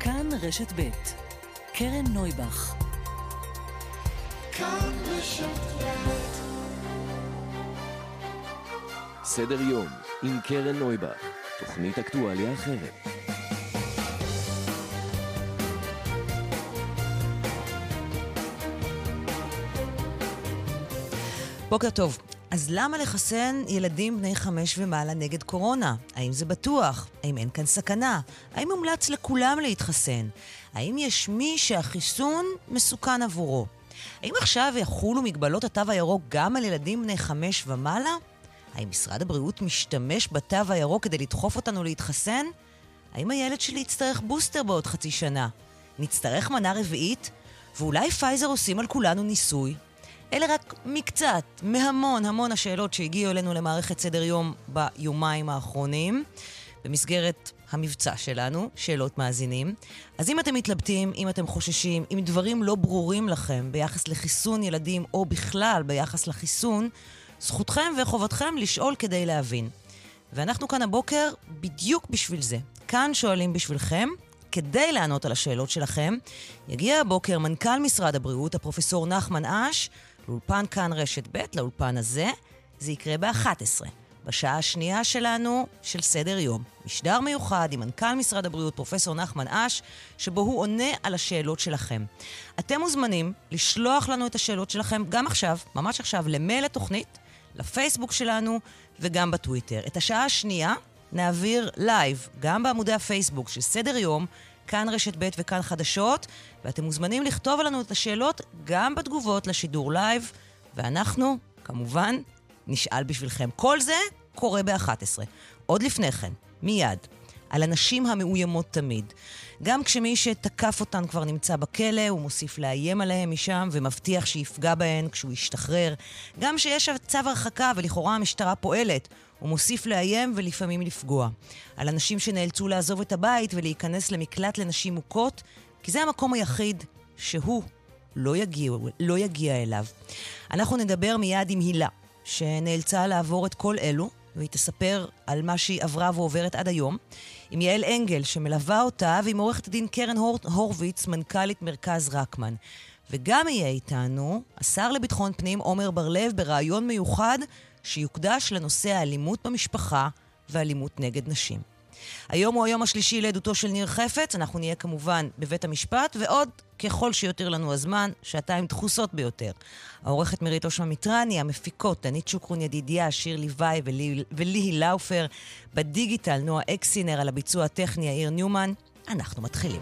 כאן רשת ב' קרן נויבך סדר יום עם קרן נויבך, תוכנית אקטואליה אחרת. בוקר טוב. אז למה לחסן ילדים בני חמש ומעלה נגד קורונה? האם זה בטוח? האם אין כאן סכנה? האם מומלץ לכולם להתחסן? האם יש מי שהחיסון מסוכן עבורו? האם עכשיו יחולו מגבלות התו הירוק גם על ילדים בני חמש ומעלה? האם משרד הבריאות משתמש בתו הירוק כדי לדחוף אותנו להתחסן? האם הילד שלי יצטרך בוסטר בעוד חצי שנה? נצטרך מנה רביעית? ואולי פייזר עושים על כולנו ניסוי? אלה רק מקצת, מהמון המון השאלות שהגיעו אלינו למערכת סדר יום ביומיים האחרונים, במסגרת המבצע שלנו, שאלות מאזינים. אז אם אתם מתלבטים, אם אתם חוששים, אם דברים לא ברורים לכם ביחס לחיסון ילדים, או בכלל ביחס לחיסון, זכותכם וחובתכם לשאול כדי להבין. ואנחנו כאן הבוקר בדיוק בשביל זה. כאן שואלים בשבילכם, כדי לענות על השאלות שלכם, יגיע הבוקר מנכ"ל משרד הבריאות, הפרופסור נחמן אש, לאולפן כאן רשת ב', לאולפן הזה. זה יקרה ב-11, בשעה השנייה שלנו של סדר יום. משדר מיוחד עם מנכ"ל משרד הבריאות, פרופסור נחמן אש, שבו הוא עונה על השאלות שלכם. אתם מוזמנים לשלוח לנו את השאלות שלכם גם עכשיו, ממש עכשיו, למייל התוכנית, לפייסבוק שלנו וגם בטוויטר. את השעה השנייה נעביר לייב, גם בעמודי הפייסבוק של סדר יום, כאן רשת ב' וכאן חדשות, ואתם מוזמנים לכתוב לנו את השאלות גם בתגובות לשידור לייב, ואנחנו, כמובן, נשאל בשבילכם. כל זה קורה ב-11. עוד לפני כן, מיד, על הנשים המאוימות תמיד. גם כשמי שתקף אותן כבר נמצא בכלא, הוא מוסיף לאיים עליהם משם ומבטיח שיפגע בהן כשהוא ישתחרר. גם כשיש צו הרחקה ולכאורה המשטרה פועלת, הוא מוסיף לאיים ולפעמים לפגוע. על אנשים שנאלצו לעזוב את הבית ולהיכנס למקלט לנשים מוכות, כי זה המקום היחיד שהוא לא יגיע, לא יגיע אליו. אנחנו נדבר מיד עם הילה, שנאלצה לעבור את כל אלו, והיא תספר על מה שהיא עברה ועוברת עד היום. עם יעל אנגל, שמלווה אותה, ועם עורכת הדין קרן הור... הורוביץ, מנכ"לית מרכז רקמן. וגם יהיה איתנו השר לביטחון פנים עומר בר-לב בריאיון מיוחד שיוקדש לנושא האלימות במשפחה ואלימות נגד נשים. היום הוא היום השלישי לעדותו של ניר חפץ, אנחנו נהיה כמובן בבית המשפט, ועוד, ככל שיותיר לנו הזמן, שעתיים דחוסות ביותר. העורכת מירית אושמה מיטרני, המפיקות, דנית שוקרון ידידיה, שיר ליבאי וליהי לאופר, בדיגיטל נועה אקסינר, על הביצוע הטכני יאיר ניומן. אנחנו מתחילים.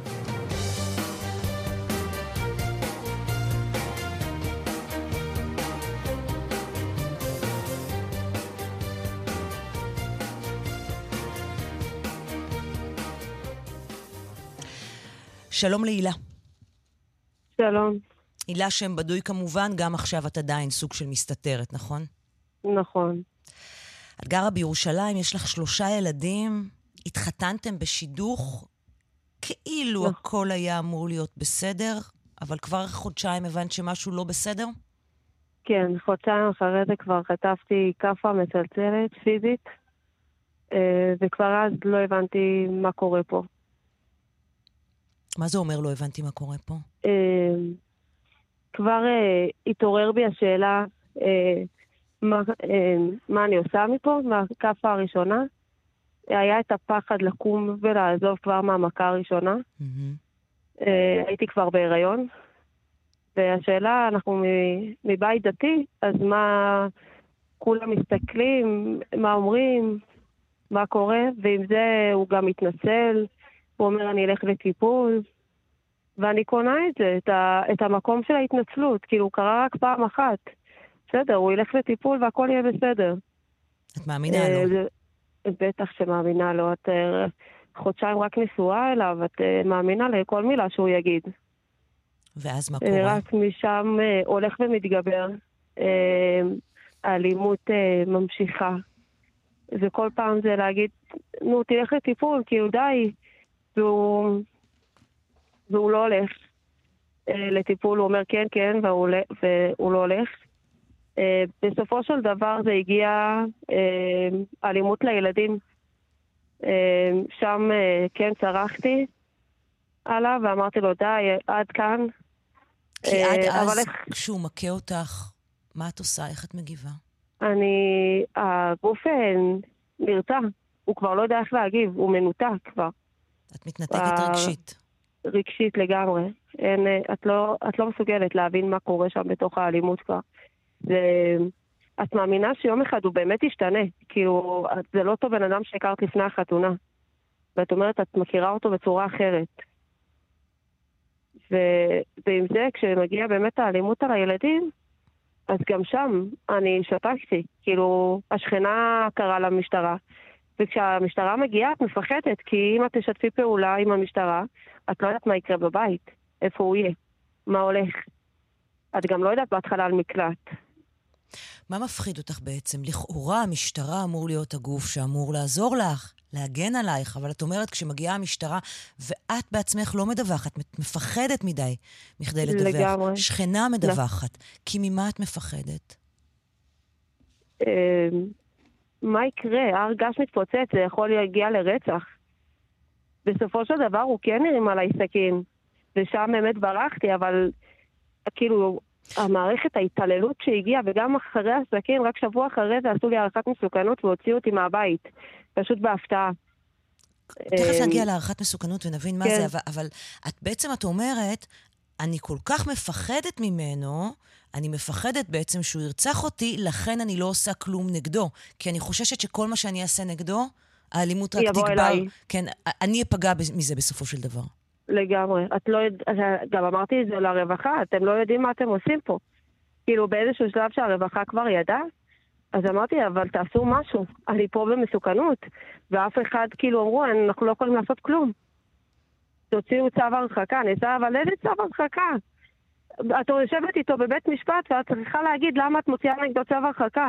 שלום להילה. שלום. הילה שם בדוי כמובן, גם עכשיו את עדיין סוג של מסתתרת, נכון? נכון. את גרה בירושלים, יש לך שלושה ילדים, התחתנתם בשידוך, כאילו נכון. הכל היה אמור להיות בסדר, אבל כבר חודשיים הבנת שמשהו לא בסדר? כן, חודשיים אחרי זה כבר חטפתי כאפה מצלצלת, פיזית, אה, וכבר אז לא הבנתי מה קורה פה. מה זה אומר לא הבנתי מה קורה פה? אה, כבר אה, התעורר בי השאלה אה, מה, מה אני עושה מפה, מהכאפה הראשונה. היה את הפחד לקום ולעזוב כבר מהמכה הראשונה. Mm-hmm. הייתי כבר בהיריון, והשאלה, אנחנו מבית דתי, אז מה כולם מסתכלים, מה אומרים, מה קורה, ועם זה הוא גם מתנצל. הוא אומר, אני אלך לטיפול, ואני קונה את זה, את, ה, את המקום של ההתנצלות, כאילו, הוא קרה רק פעם אחת. בסדר, הוא ילך לטיפול והכל יהיה בסדר. את מאמינה לו? אה, בטח שמאמינה לו. את אה, חודשיים רק נשואה אליו, את אה, מאמינה לכל מילה שהוא יגיד. ואז מה קורה? רק משם הולך ומתגבר. האלימות ממשיכה. וכל פעם זה להגיד, נו, תלך לטיפול, כאילו די. והוא, והוא לא הולך אה, לטיפול, הוא אומר כן, כן, והוא, והוא לא הולך. אה, בסופו של דבר זה הגיע אה, אלימות לילדים. שם כן צרחתי, עליו ואמרתי לו, די, עד כאן. כי עד אז, איך- כשהוא מכה אותך, מה את עושה? איך את מגיבה? אני... הגוף נרתע. הוא כבר לא יודע איך להגיב, הוא מנותק כבר. את מתנתקת אה, רגשית. רגשית לגמרי. אין, אה, את, לא, את לא מסוגלת להבין מה קורה שם בתוך האלימות כבר. זה, את מאמינה שיום אחד הוא באמת ישתנה. כאילו, זה לא אותו בן אדם שהכרת לפני החתונה. ואת אומרת, את מכירה אותו בצורה אחרת. ו, ועם זה, כשמגיע באמת האלימות על הילדים, אז גם שם אני שתקתי. כאילו, השכנה קראה למשטרה, וכשהמשטרה מגיעה את מפחדת, כי אם את תשתפי פעולה עם המשטרה, את לא יודעת מה יקרה בבית, איפה הוא יהיה, מה הולך. את גם לא יודעת בהתחלה על מקלט. מה מפחיד אותך בעצם? לכאורה המשטרה אמור להיות הגוף שאמור לעזור לך, להגן עלייך, אבל את אומרת כשמגיעה המשטרה ואת בעצמך לא מדווחת, את מפחדת מדי מכדי לדווח. לגמרי. שכנה מדווחת. כי ממה את מפחדת? מה יקרה? הר געש מתפוצץ, זה יכול להגיע לרצח. בסופו של דבר הוא כן הרים עליי סכין, ושם באמת ברחתי, אבל כאילו, המערכת ההתעללות שהגיעה, וגם אחרי הסכין, רק שבוע אחרי זה עשו לי הערכת מסוכנות והוציאו אותי מהבית, פשוט בהפתעה. תכף אה, נגיע להערכת מסוכנות ונבין מה כן. זה, אבל, אבל את בעצם, את אומרת, אני כל כך מפחדת ממנו, אני מפחדת בעצם שהוא ירצח אותי, לכן אני לא עושה כלום נגדו. כי אני חוששת שכל מה שאני אעשה נגדו, האלימות רק תגבר. אליי. כן, אני אפגע מזה בסופו של דבר. לגמרי. את לא יודע, גם אמרתי את זה לרווחה, אתם לא יודעים מה אתם עושים פה. כאילו באיזשהו שלב שהרווחה כבר ידעה, אז אמרתי, אבל תעשו משהו, אני פה במסוכנות. ואף אחד, כאילו, אמרו, אנחנו לא יכולים לעשות כלום. תוציאו צו הרחקה. אני עושה, אבל איזה צו הרחקה? את יושבת איתו בבית משפט ואת צריכה להגיד למה את מוציאה נגדו צו הרחקה.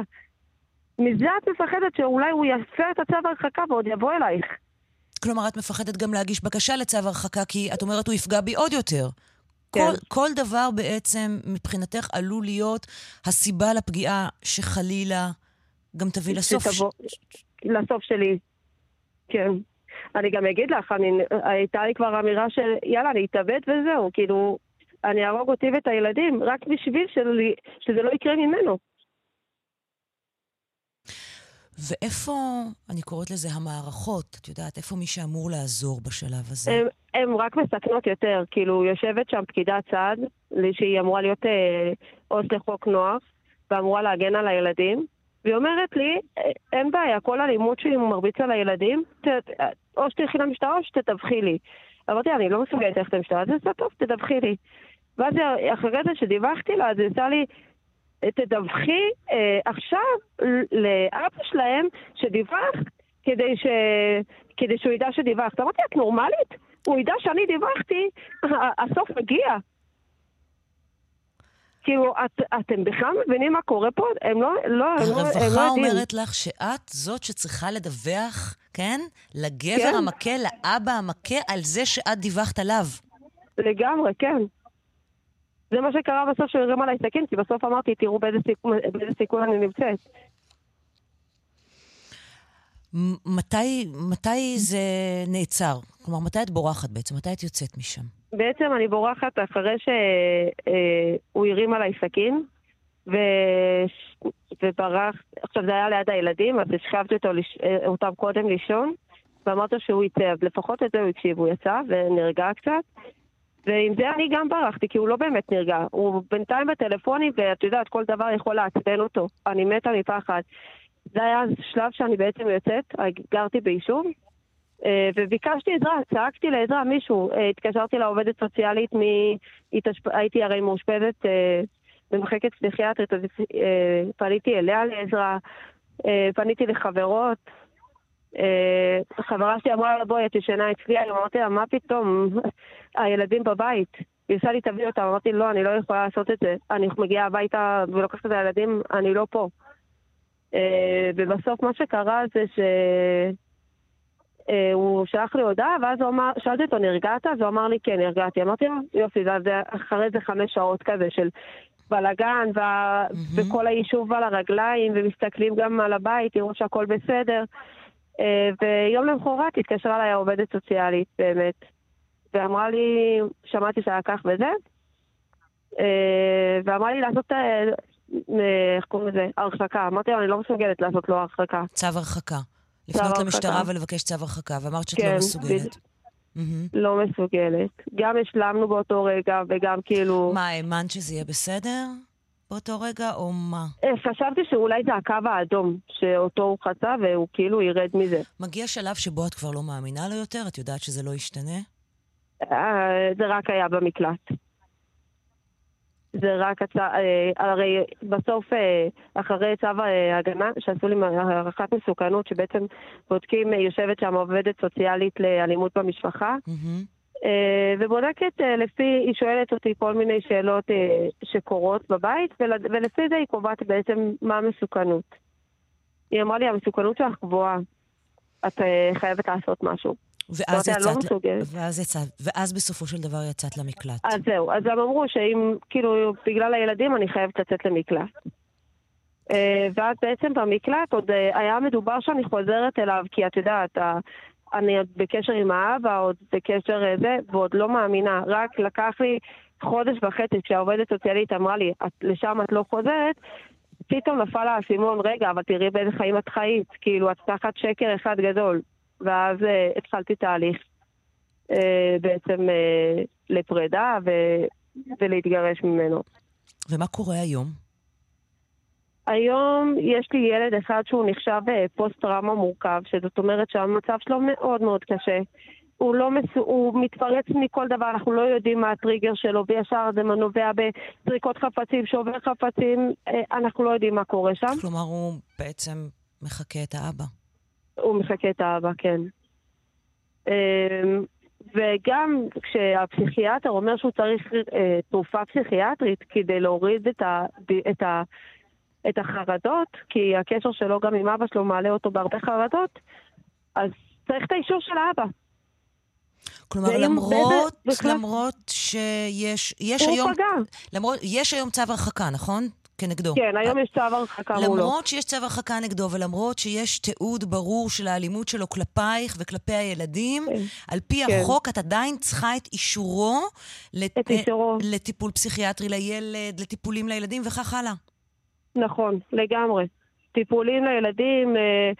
מזה את מפחדת שאולי הוא יפר את הצו הרחקה ועוד יבוא אלייך. כלומר, את מפחדת גם להגיש בקשה לצו הרחקה, כי את אומרת, הוא יפגע בי עוד יותר. כן. כל, כל דבר בעצם, מבחינתך, עלול להיות הסיבה לפגיעה שחלילה גם תביא לסוף. שתבוא- לסוף שלי. כן. אני גם אגיד לך, אני, הייתה לי כבר אמירה של יאללה, אני אתאבד וזהו, כאילו, אני אהרוג אותי ואת הילדים, רק בשביל שלי, שזה לא יקרה ממנו. ואיפה, אני קוראת לזה המערכות, את יודעת, איפה מי שאמור לעזור בשלב הזה? הם, הם רק מסכנות יותר, כאילו, יושבת שם פקידת סעד, שהיא אמורה להיות אה, עו"ס לחוק נוער, ואמורה להגן על הילדים, והיא אומרת לי, "אה, אין בעיה, כל אלימות שהיא מרביצה לילדים, ת, או שתלכי למשטרה או שתדווחי לי. אמרתי, אני לא מסוגלת ללכת למשטרה, אז זה טוב, תדווחי לי. ואז אחרי זה שדיווחתי לה, אז היא עושה לי, תדווחי אה, עכשיו לאבא שלהם שדיווח, כדי, ש... כדי שהוא ידע שדיווחת. אמרתי, את נורמלית? הוא ידע שאני דיווחתי, ה- הסוף מגיע. כאילו, את, אתם בכלל מבינים מה קורה פה? הם לא, לא, הם לא, הם לא הרווחה יודעים. אומרת לך שאת זאת שצריכה לדווח, כן? לגבר כן. המכה, לאבא המכה, על זה שאת דיווחת עליו. לגמרי, כן. זה מה שקרה בסוף שהוא הרים עליי סכין, כי בסוף אמרתי, תראו באיזה סיכון, באיזה סיכון אני נמצאת. מתי, מתי זה נעצר? כלומר, מתי את בורחת בעצם? מתי את יוצאת משם? בעצם אני בורחת אחרי שהוא הרים עליי סכין, ו... וברח, עכשיו זה היה ליד הילדים, אז השכבתי אותו, לש... אותם קודם לישון, ואמרתי לו שהוא יצא, אז לפחות את זה הוא הקשיב, הוא יצא ונרגע קצת. ועם זה אני גם ברחתי, כי הוא לא באמת נרגע. הוא בינתיים בטלפונים, ואת יודעת, כל דבר יכול לעצבן אותו. אני מתה מפחד. זה היה שלב שאני בעצם יוצאת, גרתי ביישוב, אה, וביקשתי עזרה, צעקתי לעזרה, מישהו. אה, התקשרתי לעובדת סוציאלית, מ... התאשפ- הייתי הרי מאושפזת אה, במחלקת פסיכיאטרית, אז אה, פניתי אליה לעזרה, אה, פניתי לחברות. אה, חברה שלי אמרה לה, בואי, את ישנה אצלי, אני אמרתי לה, מה פתאום, הילדים בבית. היא עושה לי, תביא אותם. אמרתי, לא, אני לא יכולה לעשות את זה. אני מגיעה הביתה ולוקחת את הילדים, אני לא פה. אה, ובסוף מה שקרה זה ש... אה, הוא שלח לי הודעה, ואז הוא אמר, שאלתי אותו, נרגעת? אז הוא אמר לי, כן, נרגעתי. אמרתי לו, יופי, זה, אחרי זה חמש שעות כזה של בלאגן, וה... מהמם. וכל היישוב על הרגליים, ומסתכלים גם על הבית, תראו שהכל בסדר. אה, ויום למחרת התקשרה אליי העובדת סוציאלית, באמת. ואמרה לי, שמעתי שהיה כך וזה, אה, ואמרה לי לעשות, איך קוראים לזה? הרחקה. אמרתי לה, אני לא מסוגלת לעשות לו הרחקה. צו הרחקה. לפנות הרחקה. למשטרה ולבקש צו הרחקה, ואמרת שאת כן, לא מסוגלת. מהמם. לא מסוגלת. גם השלמנו באותו רגע, וגם כאילו... מה, האמנת שזה יהיה בסדר באותו רגע, או מה? אה, חשבתי שאולי זה הקו האדום, שאותו הוא חצה והוא כאילו ירד מזה. מגיע שלב שבו את כבר לא מאמינה לו יותר? את יודעת שזה לא ישתנה? אה, זה רק היה במקלט. זה רק הצ... אה, הרי בסוף, אה, אחרי צו ההגנה, שעשו לי הערכת מסוכנות, שבעצם בודקים, אה, יושבת שם עובדת סוציאלית לאלימות במשפחה. אה, ובודקת אה, לפי, היא שואלת אותי כל מיני שאלות אה, שקורות בבית, ול- ולפי זה היא קובעת בעצם מה המסוכנות. היא אמרה לי, המסוכנות שלך גבוהה, את אה, חייבת לעשות משהו. ואז לא יצאת, מסוגלת. ואז יצאת, ואז בסופו של דבר יצאת למקלט. אז זהו, אז הם אמרו שאם, כאילו, בגלל הילדים אני חייבת לצאת למקלט. אה, ואז בעצם במקלט עוד אה, היה מדובר שאני חוזרת אליו, כי את יודעת, אני עוד בקשר עם האבא, עוד בקשר אה, זה, ועוד לא מאמינה. רק לקח לי חודש וחצי, כשהעובדת סוציאלית אמרה לי, את, לשם את לא חוזרת, פתאום נפל האסימון, רגע, אבל תראי באיזה חיים את חיית, כאילו, את תחת שקר אחד גדול. ואז אה, התחלתי תהליך אה, בעצם אה, לפרידה ו, ולהתגרש ממנו. ומה קורה היום? היום יש לי ילד אחד שהוא נחשב אה, פוסט-טראומה מורכב, שזאת אומרת שהמצב שלו מאוד מאוד קשה. הוא לא מסו... הוא מתפרץ מכל דבר, אנחנו לא יודעים מה הטריגר שלו, וישר זה נובע בזריקות חפצים, שובר חפצים, אנחנו לא יודעים מה קורה שם. כלומר, הוא בעצם מחקה את האבא. הוא מחקה את האבא, כן. אמ, וגם כשהפסיכיאטר אומר שהוא צריך אה, תרופה פסיכיאטרית כדי להוריד את, ה, את, ה, את החרדות, כי הקשר שלו גם עם אבא שלו מעלה אותו בהרבה חרדות, אז צריך את האישור של האבא. כלומר, למרות, בכלל- למרות שיש יש הוא היום, פגע. למרות, יש היום צו הרחקה, נכון? כנגדו. כן, היום יש צו הרחקה מולו. למרות שיש צו הרחקה נגדו, ולמרות שיש תיעוד ברור של האלימות שלו כלפייך וכלפי הילדים, כן. על פי כן. החוק את עדיין צריכה את אישורו, לת... את אישורו. לטיפול פסיכיאטרי לילד, לטיפולים לילדים וכך הלאה. נכון, לגמרי. טיפולים לילדים, אה,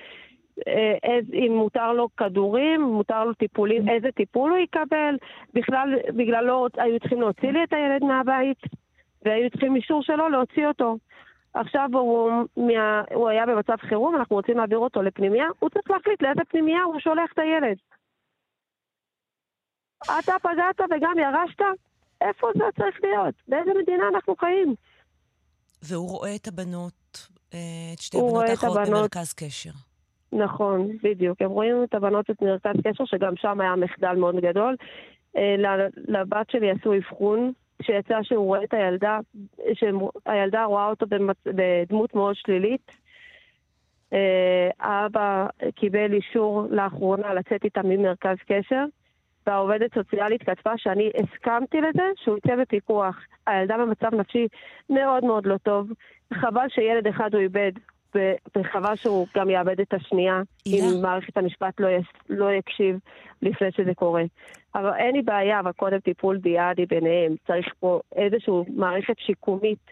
אה, איז, אם מותר לו כדורים, מותר לו טיפולים, איזה טיפול הוא יקבל. בכלל, בגללו היו צריכים להוציא לי את הילד מהבית, והיו צריכים אישור שלו להוציא אותו. עכשיו הוא, מה, הוא היה במצב חירום, אנחנו רוצים להעביר אותו לפנימייה, הוא צריך להחליט לאיזה פנימייה הוא שולח את הילד. אתה פגעת וגם ירשת? איפה זה צריך להיות? באיזה מדינה אנחנו חיים? והוא רואה את הבנות, אה, את שתי הבנות האחרות הבנות. במרכז קשר. נכון, בדיוק. הם רואים את הבנות את מרכז קשר, שגם שם היה מחדל מאוד גדול. אה, לבת שלי עשו אבחון, שיצא שהוא רואה את הילדה, שהילדה רואה אותו במצ... בדמות מאוד שלילית. אה, האבא קיבל אישור לאחרונה לצאת איתה ממרכז קשר, והעובדת סוציאלית כתבה שאני הסכמתי לזה שהוא יצא בפיקוח. הילדה במצב נפשי מאוד מאוד לא טוב. חבל שילד אחד הוא איבד, וחבל שהוא גם יאבד את השנייה, הילה? אם מערכת המשפט לא, יס... לא יקשיב לפני שזה קורה. אבל אין לי בעיה, אבל קודם טיפול דיאדי ביניהם. צריך פה איזושהי מערכת שיקומית,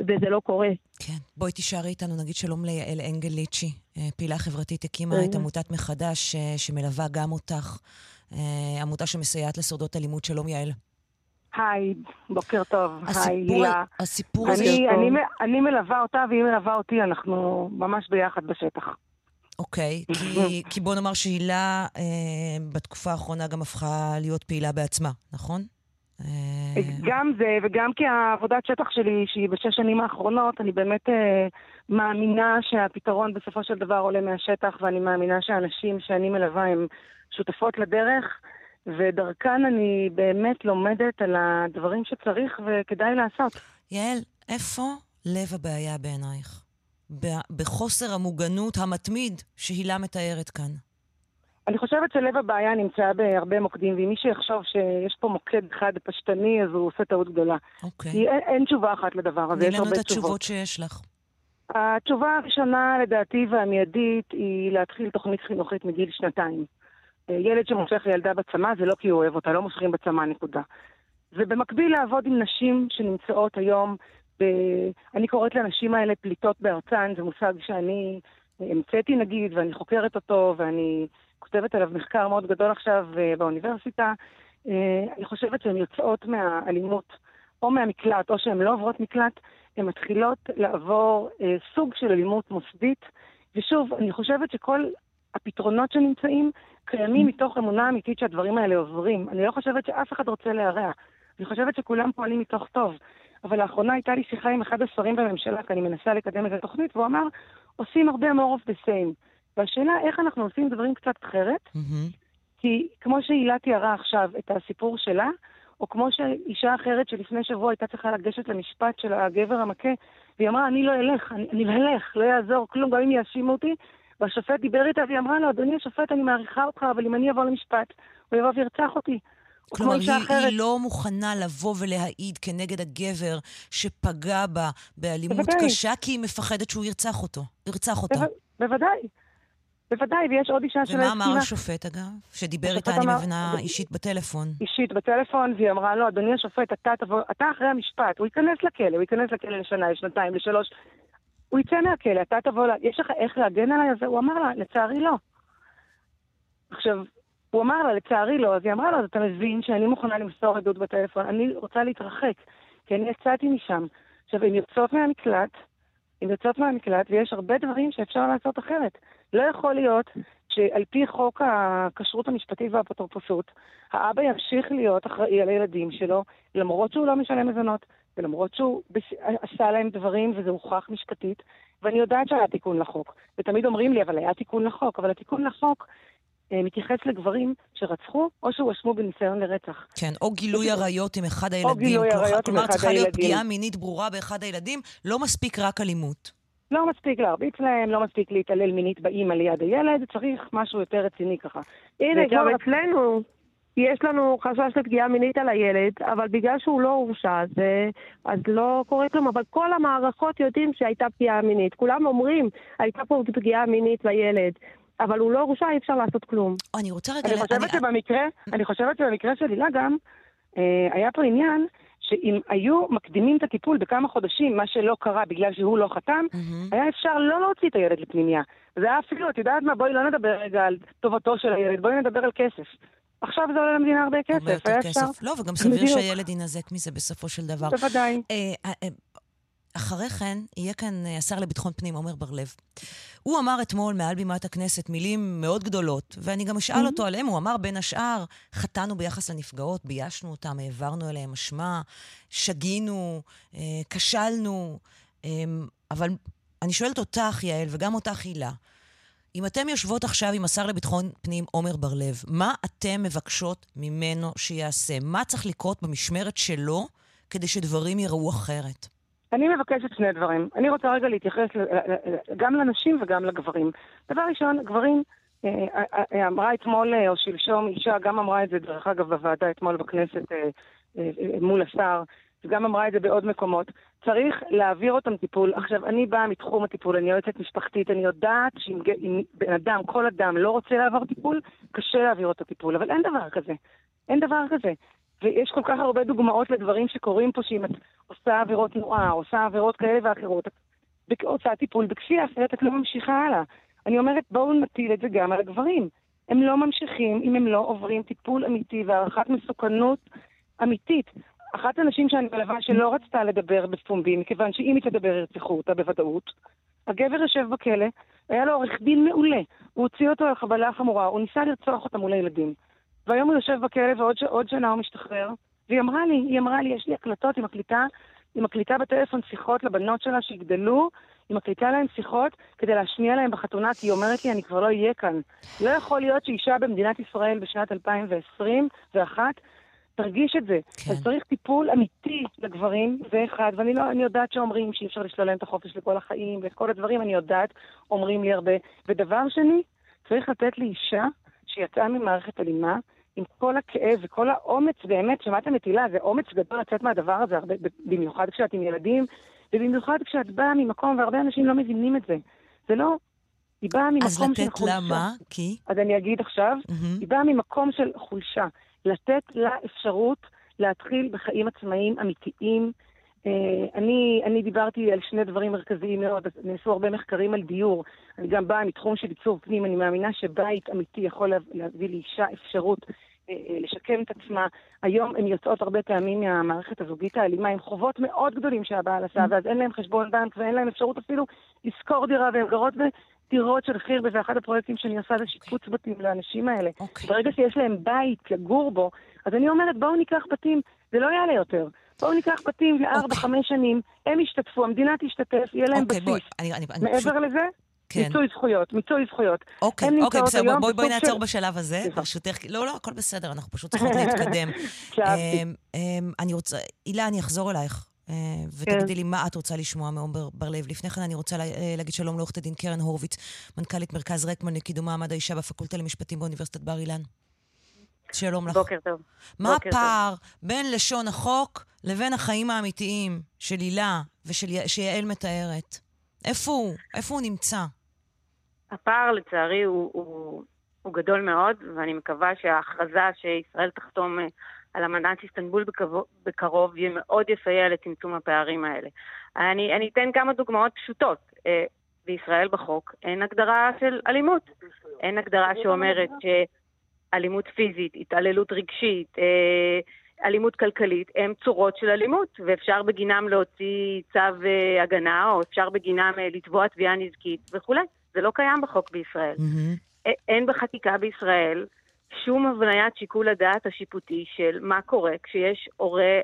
וזה לא קורה. כן. בואי תישארי איתנו, נגיד שלום ליעל אנגל ליצ'י, אה, פעילה חברתית, הקימה את אה. עמותת מחדש, אה, שמלווה גם אותך, עמותה שמסייעת לשורדות אלימות. שלום יעל. היי, בוקר טוב. היי, הילה. הסיפור הזה, אני. אני, אני מלווה אותה והיא מלווה אותי, אנחנו ממש ביחד בשטח. אוקיי, כי, כי בוא נאמר שהילה אה, בתקופה האחרונה גם הפכה להיות פעילה בעצמה, נכון? אה, גם זה, וגם כי העבודת שטח שלי, שהיא בשש שנים האחרונות, אני באמת אה, מאמינה שהפתרון בסופו של דבר עולה מהשטח, ואני מאמינה שהאנשים שאני מלווה הם שותפות לדרך, ודרכן אני באמת לומדת על הדברים שצריך וכדאי לעשות. יעל, איפה לב הבעיה בעינייך? בחוסר המוגנות המתמיד שהילה מתארת כאן. אני חושבת שלב הבעיה נמצא בהרבה מוקדים, ואם מישהו יחשוב שיש פה מוקד אחד פשטני, אז הוא עושה טעות גדולה. אוקיי. כי אין, אין תשובה אחת לדבר הזה, תני יש לנו הרבה את תשובות. התשובות שיש לך. התשובה הראשונה, לדעתי, והמיידית, היא להתחיל תוכנית חינוכית מגיל שנתיים. ילד שמושך לילדה בצמא זה לא כי הוא אוהב אותה, לא מושכים בצמא, נקודה. ובמקביל לעבוד עם נשים שנמצאות היום, ב... אני קוראת לנשים האלה פליטות בארצן, זה מושג שאני המצאתי נגיד, ואני חוקרת אותו, ואני כותבת עליו מחקר מאוד גדול עכשיו אה, באוניברסיטה. אה, אני חושבת שהן יוצאות מהאלימות, או מהמקלט, או שהן לא עוברות מקלט, הן מתחילות לעבור אה, סוג של אלימות מוסדית. ושוב, אני חושבת שכל הפתרונות שנמצאים קיימים מתוך אמונה אמיתית שהדברים האלה עוברים. אני לא חושבת שאף אחד רוצה להרע. אני חושבת שכולם פועלים מתוך טוב. אבל לאחרונה הייתה לי שיחה עם אחד השרים בממשלה, כי אני מנסה לקדם את התוכנית, והוא אמר, עושים הרבה more of the same. והשאלה איך אנחנו עושים דברים קצת אחרת, mm-hmm. כי כמו שהילה תיארה עכשיו את הסיפור שלה, או כמו שאישה אחרת שלפני שבוע הייתה צריכה לגשת למשפט של הגבר המכה, והיא אמרה, אני לא אלך, אני, אני לא אלך, לא יעזור כלום, גם אם יאשימו אותי. והשופט דיבר איתה והיא אמרה לו, אדוני השופט, אני מעריכה אותך, אבל אם אני אבוא למשפט, הוא יבוא וירצח אותי. כלומר, היא, היא לא מוכנה לבוא ולהעיד כנגד הגבר שפגע בה באלימות בוודאי. קשה, כי היא מפחדת שהוא ירצח אותו. ירצח אותה. בו, בוודאי. בוודאי, ויש עוד אישה שלא הסכימה. ומה אמר השופט, אגב? שדיבר איתה, אני מבינה, אישית בטלפון. אישית בטלפון, והיא אמרה לו, אדוני השופט, אתה תבוא, אתה אחרי המשפט, הוא ייכנס לכלא, הוא ייכנס לכלא לשנה, לשנתיים, לשלוש. הוא יצא מהכלא, אתה תבוא, יש לך איך להגן עליי? אז הוא אמר לה, לצערי לא. עכשיו, הוא אמר לה, לצערי לא, אז היא אמרה לו, אז אתה מבין שאני מוכנה למסור עדות בטלפון, אני רוצה להתרחק, כי אני יצאתי משם. עכשיו, הן יוצאות מהמקלט, הן יוצאות מהמקלט, ויש הרבה דברים שאפשר לעשות אחרת. לא יכול להיות שעל פי חוק הכשרות המשפטית והאפוטרופסות, האבא ימשיך להיות אחראי על הילדים שלו, למרות שהוא לא משלם מזונות, ולמרות שהוא עשה להם דברים וזה הוכח משפטית, ואני יודעת שהיה תיקון לחוק. ותמיד אומרים לי, אבל היה תיקון לחוק, אבל התיקון לחוק אה, מתייחס לגברים שרצחו או שהואשמו בניסיון לרצח. כן, או גילוי עריות עם אחד הילדים. או גילוי עריות עם אחד הילדים. כלומר, צריכה להיות פגיעה מינית ברורה באחד הילדים, לא מספיק רק אלימות. לא מספיק להרביץ להם, לא מספיק להתעלל מינית באימא ליד הילד, צריך משהו יותר רציני ככה. הנה, גם אצלנו, יש לנו חשש לפגיעה מינית על הילד, אבל בגלל שהוא לא הורשע, אז, אז לא קורה כלום. אבל כל המערכות יודעים שהייתה פגיעה מינית. כולם אומרים, הייתה פה פגיעה מינית לילד. אבל הוא לא הורשע, אי אפשר לעשות כלום. אני רוצה רגע... אני חושבת שבמקרה, אני חושבת שבמקרה של הילה גם, אה, היה פה עניין שאם היו מקדימים את הטיפול בכמה חודשים, מה שלא קרה בגלל שהוא לא חתם, mm-hmm. היה אפשר לא להוציא את הילד לפנימיה. זה היה אפילו, את יודעת מה, בואי לא נדבר רגע על טובתו של הילד, בואי נדבר על כסף. עכשיו זה עולה למדינה הרבה כסף. כסף. אפשר... לא, וגם סביר שהילד יינזק מזה בסופו של דבר. בוודאי. אה, אה, אה, אחרי כן יהיה כאן אה, השר לביטחון פנים, עמר בר-לב. הוא אמר אתמול מעל בימת הכנסת מילים מאוד גדולות, ואני גם אשאל אותו עליהם. הוא אמר, בין השאר, חטאנו ביחס לנפגעות, ביישנו אותם, העברנו אליהם אשמה, שגינו, אה, כשלנו. אה, אבל אני שואלת אותך, יעל, וגם אותך, הילה, אם אתם יושבות עכשיו עם השר לביטחון פנים עמר בר-לב, מה אתם מבקשות ממנו שיעשה? מה צריך לקרות במשמרת שלו כדי שדברים ייראו אחרת? אני מבקשת שני דברים. אני רוצה רגע להתייחס גם לנשים וגם לגברים. דבר ראשון, גברים, אה, אה, אה, אמרה אתמול או שלשום אישה, גם אמרה את זה דרך אגב בוועדה אתמול בכנסת מול השר, וגם אמרה את זה בעוד מקומות, צריך להעביר אותם טיפול. עכשיו, אני באה מתחום הטיפול, אני יועצת משפחתית, אני יודעת שאם בן אדם, כל אדם לא רוצה לעבור טיפול, קשה להעביר אותו טיפול, אבל אין דבר כזה. אין דבר כזה. ויש כל כך הרבה דוגמאות לדברים שקורים פה, שאם את עושה עבירות תנועה, עושה עבירות כאלה ואחרות, את עושה טיפול בכפייה, אחרת את לא ממשיכה הלאה. אני אומרת, בואו נטיל את זה גם על הגברים. הם לא ממשיכים אם הם לא עוברים טיפול אמיתי והערכת מסוכנות אמיתית. אחת הנשים שאני מלווה שלא רצתה לדבר בפומבי, מכיוון שאם היא תדבר ירצחו אותה בוודאות, הגבר יושב בכלא, היה לו עורך דין מעולה, הוא הוציא אותו לחבלה חמורה, הוא ניסה לרצוח אותה מול הילדים. והיום הוא יושב בכלא ועוד שנה הוא משתחרר. והיא אמרה לי, היא אמרה לי, יש לי הקלטות, היא מקליטה, היא מקליטה בטלפון שיחות לבנות שלה שיגדלו, היא מקליטה להם שיחות כדי להשמיע להם בחתונה, כי היא אומרת לי, אני כבר לא אהיה כאן. לא יכול להיות שאישה במדינת ישראל בשנת 2021 תרגיש את זה. כן. אז צריך טיפול אמיתי לגברים, זה אחד, ואני לא, אני יודעת שאומרים שאי אפשר לשלול להם את החופש לכל החיים, ואת כל הדברים, אני יודעת, אומרים לי הרבה. ודבר שני, צריך לתת לאישה שיצאה ממערכת אלימה, עם כל הכאב וכל האומץ, באמת, שמעתם את הילה, זה אומץ גדול לצאת מהדבר הזה, הרבה, במיוחד כשאת עם ילדים, ובמיוחד כשאת באה ממקום, והרבה אנשים לא מבינים את זה. זה לא, היא באה ממקום אז של חולשה. לתת לה מה? כי? אז אני אגיד עכשיו, מהמם. היא באה ממקום של חולשה. לתת לה אפשרות להתחיל בחיים עצמאיים אמיתיים. אה, אני, אני דיברתי על שני דברים מרכזיים מאוד, נעשו הרבה מחקרים על דיור. אני גם באה מתחום של עיצוב פנים, אני מאמינה שבית אמיתי יכול לה- להביא לאישה אפשרות אה, אה, לשקם את עצמה. היום הן יוצאות הרבה פעמים מהמערכת הזוגית האלימה עם חובות מאוד גדולים שהבעל עשה, ואז אין להן חשבון בנק ואין להן אפשרות אפילו לשכור דירה, והן גרות בדירות של חירבה, ואחד הפרויקטים שאני עושה זה שיפוץ בתים לאנשים האלה. אוקיי. ברגע שיש להם בית לגור בו, אז אני אומרת, בואו ניקח בתים, זה לא יעלה יותר. בואו ניקח בתים לארבע, אוקיי. חמש שנים, הם ישתתפו, המדינה תשתתף, יהיה להם אוקיי, בואי, בסיס. אני, אני, אני פשוט... מעבר לזה, כן. מיצוי זכויות, מיצוי זכויות. אוקיי, אוקיי, בסדר, בואי, בואי בסוג נעצור של- בשלב הזה. ברשותך. לא, לא, הכל בסדר, אנחנו פשוט צריכות להתקדם. אמ, אמ, אני רוצה, הילה, אני אחזור אלייך. אה, ותגידי לי מה את רוצה לשמוע מעומר בר-לב. לפני כן אני רוצה אה, להגיד שלום לעורכת הדין קרן הורוביץ, מנכ"לית מרכז רקמן לקידום מעמד האישה בפקולטה למשפטים באוניברסיטת בר אילן. שלום לך. בוקר טוב. מה בוקר טוב. הפער בין לשון החוק לבין החיים האמיתיים של הילה ושיעל מתארת? איפה הוא? איפה הוא נמצא? הפער לצערי הוא, הוא, הוא גדול מאוד, ואני מקווה שההכרזה שישראל תחתום אה, על אמנת איסטנבול בקרוב, בקרוב יהיה מאוד יסייע לצמצום הפערים האלה. אני, אני אתן כמה דוגמאות פשוטות. אה, בישראל בחוק אין הגדרה של אלימות. אין הגדרה שאומרת שאלימות פיזית, התעללות רגשית, אה, אלימות כלכלית, הם צורות של אלימות, ואפשר בגינם להוציא צו אה, הגנה, או אפשר בגינם אה, לתבוע תביעה נזקית וכולי. זה לא קיים בחוק בישראל. א- אין בחקיקה בישראל שום הבניית שיקול הדעת השיפוטי של מה קורה כשיש הורה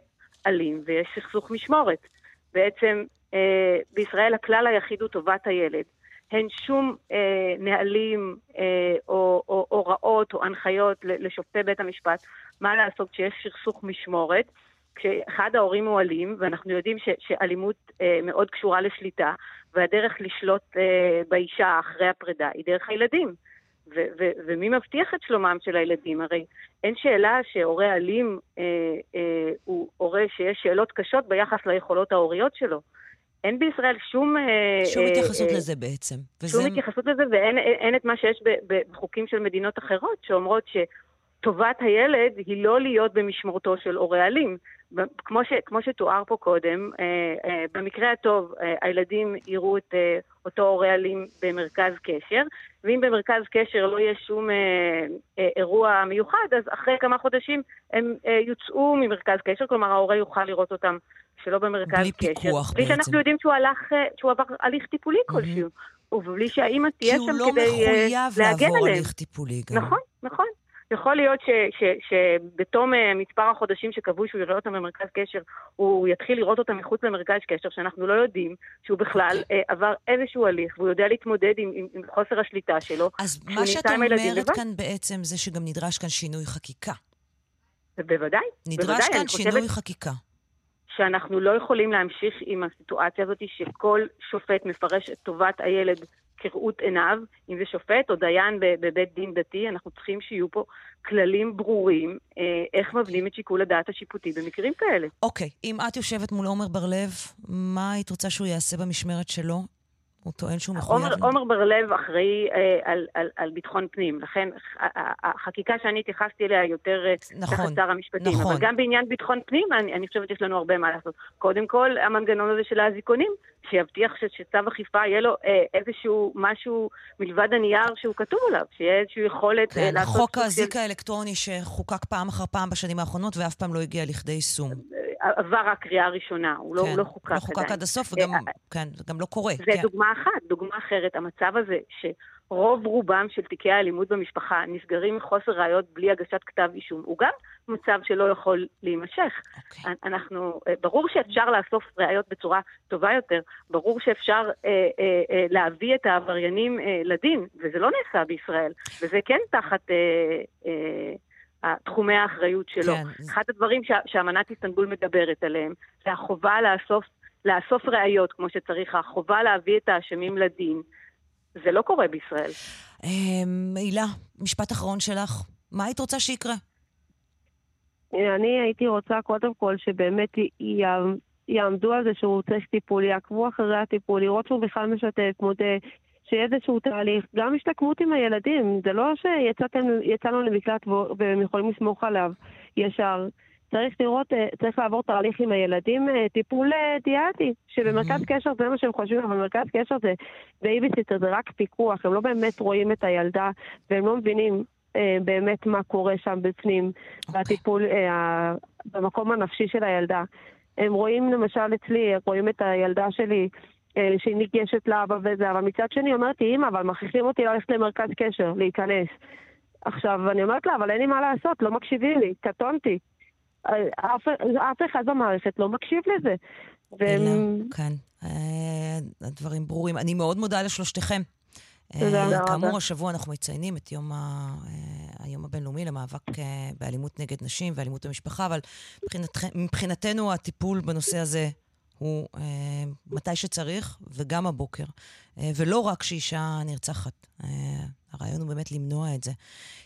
אלים ויש סכסוך משמורת. בעצם אה, בישראל הכלל היחיד הוא טובת הילד. אין שום אה, נהלים אה, או, או הוראות או הנחיות לשופטי בית המשפט מה לעשות כשיש סכסוך משמורת. כשאחד ההורים הוא אלים, ואנחנו יודעים ש- שאלימות אה, מאוד קשורה לשליטה, והדרך לשלוט אה, באישה אחרי הפרידה היא דרך הילדים. ו- ו- ומי מבטיח את שלומם של הילדים? הרי אין שאלה שהורה אלים אה, אה, הוא הורה שיש שאלות קשות ביחס ליכולות ההוריות שלו. אין בישראל שום... אה, שום אה, התייחסות אה, לזה בעצם. שום התייחסות לזה, ואין אין, אין את מה שיש ב- בחוקים של מדינות אחרות, שאומרות שטובת הילד היא לא להיות במשמורתו של הורה אלים. כמו, ש, כמו שתואר פה קודם, אה, אה, במקרה הטוב אה, הילדים יראו את אה, אותו הורה אלים במרכז קשר, ואם במרכז קשר לא יהיה שום אה, אה, אירוע מיוחד, אז אחרי כמה חודשים הם אה, יוצאו ממרכז קשר, כלומר ההורה יוכל לראות אותם שלא במרכז בלי קשר. פיקוח בלי בעצם. שאנחנו יודעים שהוא, הלך, אה, שהוא עבר הליך טיפולי כלשהו. ובלי שהאימא כי תהיה הוא שם לא כדי אה, מחויב להגן לעבור עליהם. הליך טיפולי גם. נכון, נכון. יכול להיות ש, ש, שבתום אה, מספר החודשים שקבעו שהוא יראה אותם במרכז קשר, הוא יתחיל לראות אותם מחוץ למרכז קשר, שאנחנו לא יודעים שהוא בכלל אה, עבר איזשהו הליך, והוא יודע להתמודד עם, עם, עם חוסר השליטה שלו. אז מה שאת אומרת. כאן בעצם זה שגם נדרש כאן שינוי חקיקה. ובוודאי, נדרש בוודאי, כאן חושבת שינוי חקיקה. שאנחנו לא יכולים להמשיך עם הסיטואציה הזאת שכל שופט מפרש את טובת הילד כראות עיניו, אם זה שופט או דיין בבית דין דתי, אנחנו צריכים שיהיו פה כללים ברורים אה, איך מבנים את שיקול הדעת השיפוטי במקרים כאלה. אוקיי, אם את יושבת מול עומר בר-לב, מה היית רוצה שהוא יעשה במשמרת שלו? הוא טוען שהוא מחויב... עומר, עומר בר-לב אחראי אה, על, על, על ביטחון פנים, לכן החקיקה שאני התייחסתי אליה יותר אה, נכון, תחת שר המשפטים. נכון. אבל גם בעניין ביטחון פנים, אני, אני חושבת שיש לנו הרבה מה לעשות. קודם כל, המנגנון הזה של האזיקונים, שיבטיח שצו אכיפה יהיה לו אה, איזשהו משהו מלבד הנייר שהוא כתוב עליו, שיהיה איזושהי יכולת אה, כן, לעשות... חוק סוג של- האזיק האלקטרוני שחוקק פעם אחר פעם בשנים האחרונות ואף פעם לא הגיע לכדי יישום. אה, עבר רק קריאה ראשונה, הוא לא, כן, הוא לא חוקק לא חוקק עדיין. עד הסוף, וגם, כן, גם לא קורה. זה כן. דוגמה אחת. דוגמה אחרת, המצב הזה שרוב רובם של תיקי האלימות במשפחה נסגרים מחוסר ראיות בלי הגשת כתב אישום, הוא גם מצב שלא יכול להימשך. אוקיי. אנחנו, אה, ברור שאפשר לאסוף ראיות בצורה טובה יותר, ברור שאפשר אה, אה, אה, להביא את העבריינים אה, לדין, וזה לא נעשה בישראל, וזה כן תחת אה, אה, תחומי האחריות שלו. כן. אחד הדברים שה, שאמנת איסטנבול מדברת עליהם, זה החובה לאסוף, לאסוף ראיות כמו שצריך, החובה להביא את האשמים לדין. זה לא קורה בישראל. אמ, הילה, משפט אחרון שלך. מה היית רוצה שיקרה? אני הייתי רוצה קודם כל שבאמת י- יעמדו על זה שהוא צריך טיפול, יעקבו אחרי הטיפול, לראות שהוא בכלל משתף, מודה, שיהיה איזשהו תהליך, גם השתקמות עם הילדים, זה לא שיצאנו למקלט והם יכולים לסמוך עליו ישר. צריך לראות, אה, צריך לעבור תהליך עם הילדים, אה, טיפול אה, דיאטי, שבמרכז קשר זה מה שהם חושבים, אבל מרכז קשר זה בייביסיטר, זה רק פיקוח, הם לא באמת רואים את הילדה, והם לא מבינים באמת מה קורה שם בפנים, okay. אוקיי. בטיפול, במקום הנפשי של הילדה. הם רואים למשל אצלי, רואים את הילדה שלי, שהיא ניגשת לאבא וזה, אבל מצד שני אומרת לי, אמא, אבל מכריחים אותי ללכת למרכז קשר, להיכנס. עכשיו, אני אומרת לה, אבל אין לי מה לעשות, לא מקשיבים לי, קטונתי. אף, אף אחד במערכת לא מקשיב לזה. והם... כן, אה, הדברים ברורים. אני מאוד מודה לשלושתכם. תודה רבה. כאמור, השבוע אנחנו מציינים את יום, ה... אה, היום הבינלאומי למאבק אה, באלימות נגד נשים ואלימות במשפחה, אבל מבחינת... מבחינתנו הטיפול בנושא הזה הוא אה, מתי שצריך, וגם הבוקר. אה, ולא רק כשאישה נרצחת. אה, הרעיון הוא באמת למנוע את זה.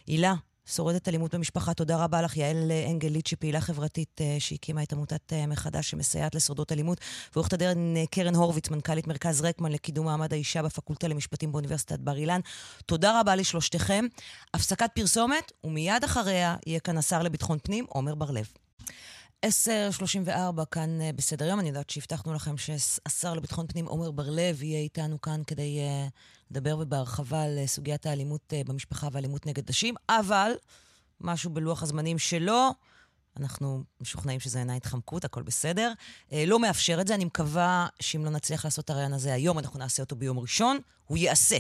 הילה, שורדת אלימות במשפחה. תודה רבה לך, יעל אנגל ליצ'י, פעילה חברתית אה, שהקימה את עמותת אה, מחדש שמסייעת לשורדות אלימות, ועורכת הדין אה, קרן הורוביץ, מנכ"לית מרכז רקמן לקידום מעמד האישה בפקולטה למשפטים באוניברסיטת בר אילן. תודה רבה לשלושתכם. הפסקת פרסומת, ומיד אחריה יהיה כאן השר לביטחון פנים, עמר בר-לב. 10.34 כאן בסדר יום. אני יודעת שהבטחנו לכם שהשר לביטחון פנים עמר בר-לב יהיה איתנו כאן כדי uh, לדבר בהרחבה על uh, סוגיית האלימות uh, במשפחה ואלימות נגד נשים, אבל משהו בלוח הזמנים שלו, אנחנו משוכנעים שזה אינה התחמקות, הכל בסדר. Uh, לא מאפשר את זה, אני מקווה שאם לא נצליח לעשות את הרעיון הזה היום, אנחנו נעשה אותו ביום ראשון, הוא ייעשה.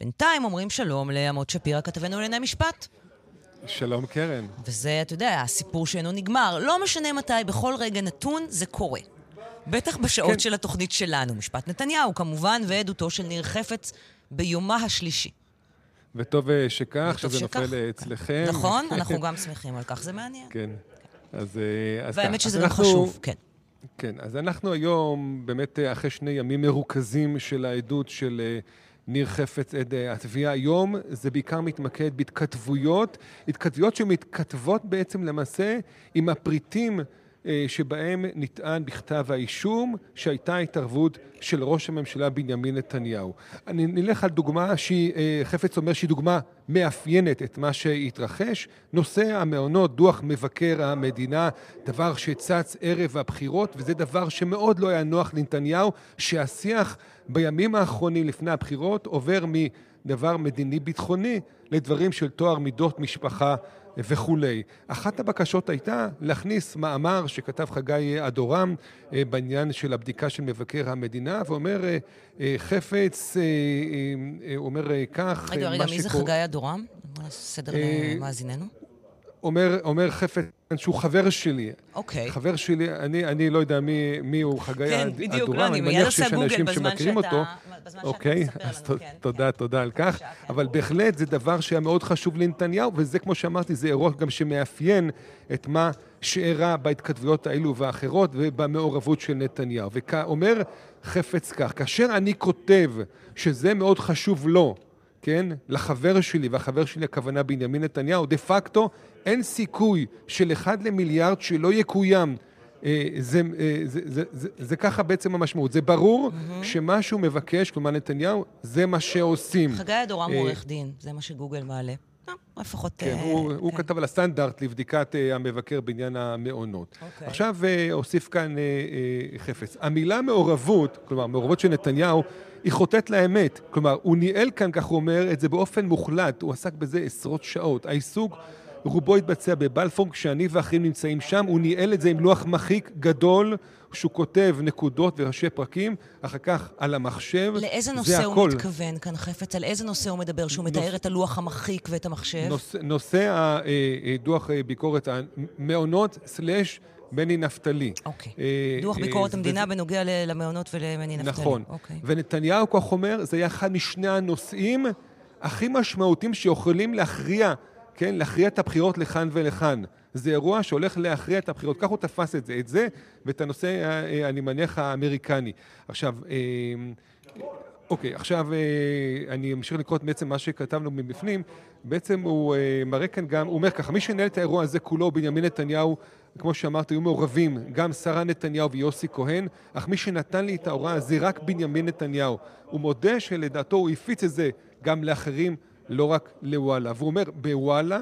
בינתיים אומרים שלום לעמוד שפירא, כתבנו לענייני משפט. שלום, קרן. וזה, אתה יודע, הסיפור שאינו נגמר. לא משנה מתי, בכל רגע נתון זה קורה. בטח בשעות כן. של התוכנית שלנו. משפט נתניהו, כמובן, ועדותו של ניר חפץ ביומה השלישי. וטוב אה, שכך, שזה שכך. נופל אה, אצלכם. נכון, אנחנו גם שמחים על כך, זה מעניין. כן. אז, אה, אז והאמת שזה גם. חשוב, כן. כן, אז אנחנו היום, באמת אחרי שני ימים מרוכזים של העדות של ניר חפץ עד התביעה היום, זה בעיקר מתמקד בהתכתבויות, התכתבויות שמתכתבות בעצם למעשה עם הפריטים שבהם נטען בכתב האישום שהייתה התערבות של ראש הממשלה בנימין נתניהו. אני נלך על דוגמה שהיא, אה, חפץ אומר שהיא דוגמה מאפיינת את מה שהתרחש. נושא המעונות, דוח מבקר המדינה, דבר שצץ ערב הבחירות, וזה דבר שמאוד לא היה נוח לנתניהו, שהשיח בימים האחרונים לפני הבחירות עובר מדבר מדיני-ביטחוני לדברים של טוהר מידות משפחה וכולי. אחת הבקשות הייתה להכניס מאמר שכתב חגי אדורם אה, בעניין של הבדיקה של מבקר המדינה, ואומר אה, אה, חפץ, אומר כך... רגע, רגע, מי זה חגי אדורם? סדר למאזיננו. אומר, אומר חפץ שהוא חבר שלי. אוקיי. חבר שלי, אני, אני לא יודע מי, מי הוא חגי כן, אדורם. כן, בדיוק, לא, אני מיד עושה גוגל בזמן שאתה... אותו. בזמן אוקיי, שאתה מספר לנו, כן. תודה, כן. תודה על כך. כן. אבל בהחלט זה דבר שהיה מאוד חשוב לנתניהו, וזה, כמו שאמרתי, זה אירוע גם שמאפיין את מה שאירע בהתכתבויות האלו והאחרות ובמעורבות של נתניהו. ואומר חפץ כך, כאשר אני כותב שזה מאוד חשוב לו, כן, לחבר שלי, והחבר שלי הכוונה בנימין נתניהו, דה פקטו אין סיכוי של אחד למיליארד שלא יקוים. אה, זה, אה, זה, זה, זה, זה ככה בעצם המשמעות. זה ברור mm-hmm. שמה שהוא מבקש, כלומר נתניהו, זה מה שעושים. חגי אדורם הוא אה, עורך דין, זה מה שגוגל מעלה. לפחות... כן, הוא, כן. הוא כתב על הסטנדרט לבדיקת המבקר בעניין המעונות. אוקיי. עכשיו אוסיף כאן חפץ. המילה מעורבות, כלומר מעורבות של נתניהו, היא חוטאת לאמת. כלומר, הוא ניהל כאן, כך הוא אומר, את זה באופן מוחלט. הוא עסק בזה עשרות שעות. העיסוק... רובו התבצע בבלפור, כשאני ואחרים נמצאים שם, הוא ניהל את זה עם לוח מחיק גדול, שהוא כותב נקודות וראשי פרקים, אחר כך על המחשב, לאיזה נושא הוא הכל. מתכוון כאן, חפץ? על איזה נושא הוא מדבר? שהוא נוס... מתאר את הלוח המחיק ואת המחשב? נושא, נושא הדוח אה, אה, ביקורת המעונות סלאש מני נפתלי. אוקיי. אה, דוח ביקורת אה, המדינה וזה... בנוגע למעונות ולמני נפתלי. נכון. אוקיי. ונתניהו, כך אומר, זה היה אחד משני הנושאים הכי משמעותיים שיכולים להכריע כן, להכריע את הבחירות לכאן ולכאן. זה אירוע שהולך להכריע את הבחירות. כך הוא תפס את זה, את זה ואת הנושא, אה, אני מניח, האמריקני. עכשיו, אה, אוקיי, עכשיו אה, אני אמשיך לקרוא בעצם מה שכתבנו מבפנים. בעצם הוא אה, מראה כאן גם, הוא אומר ככה, מי שינהל את האירוע הזה כולו, בנימין נתניהו, כמו שאמרת, היו מעורבים גם שרה נתניהו ויוסי כהן, אך מי שנתן לי את ההוראה זה רק בנימין נתניהו. הוא מודה שלדעתו הוא הפיץ את זה גם לאחרים, לא רק לוואלה. והוא אומר, בוואלה,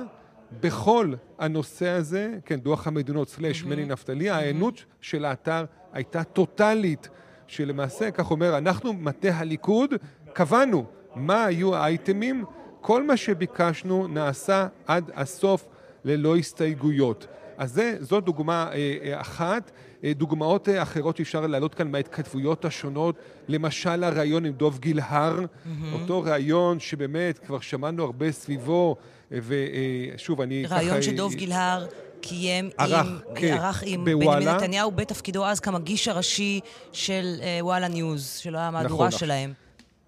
בכל הנושא הזה, כן, דוח המדינות סלאש. מני נפתלי. ההיענות של האתר הייתה טוטאלית. שלמעשה, כך אומר, אנחנו, מטה הליכוד, קבענו מה היו האייטמים, כל מה שביקשנו נעשה עד הסוף ללא הסתייגויות. אז זה, זו דוגמה אה, אה אחת. אה, דוגמאות אה, אחרות שאפשר להעלות כאן מההתכתבויות השונות, למשל הריאיון עם דוב גילהר, mm-hmm. אותו ריאיון שבאמת כבר שמענו הרבה סביבו, ושוב, אני ככה... ריאיון שדוב גילהר קיים ערך, עם, כן, ערך עם בנימין נתניהו בתפקידו אז כמגיש הראשי של וואלה ניוז, שלא היה מהדורה נכון, שלהם.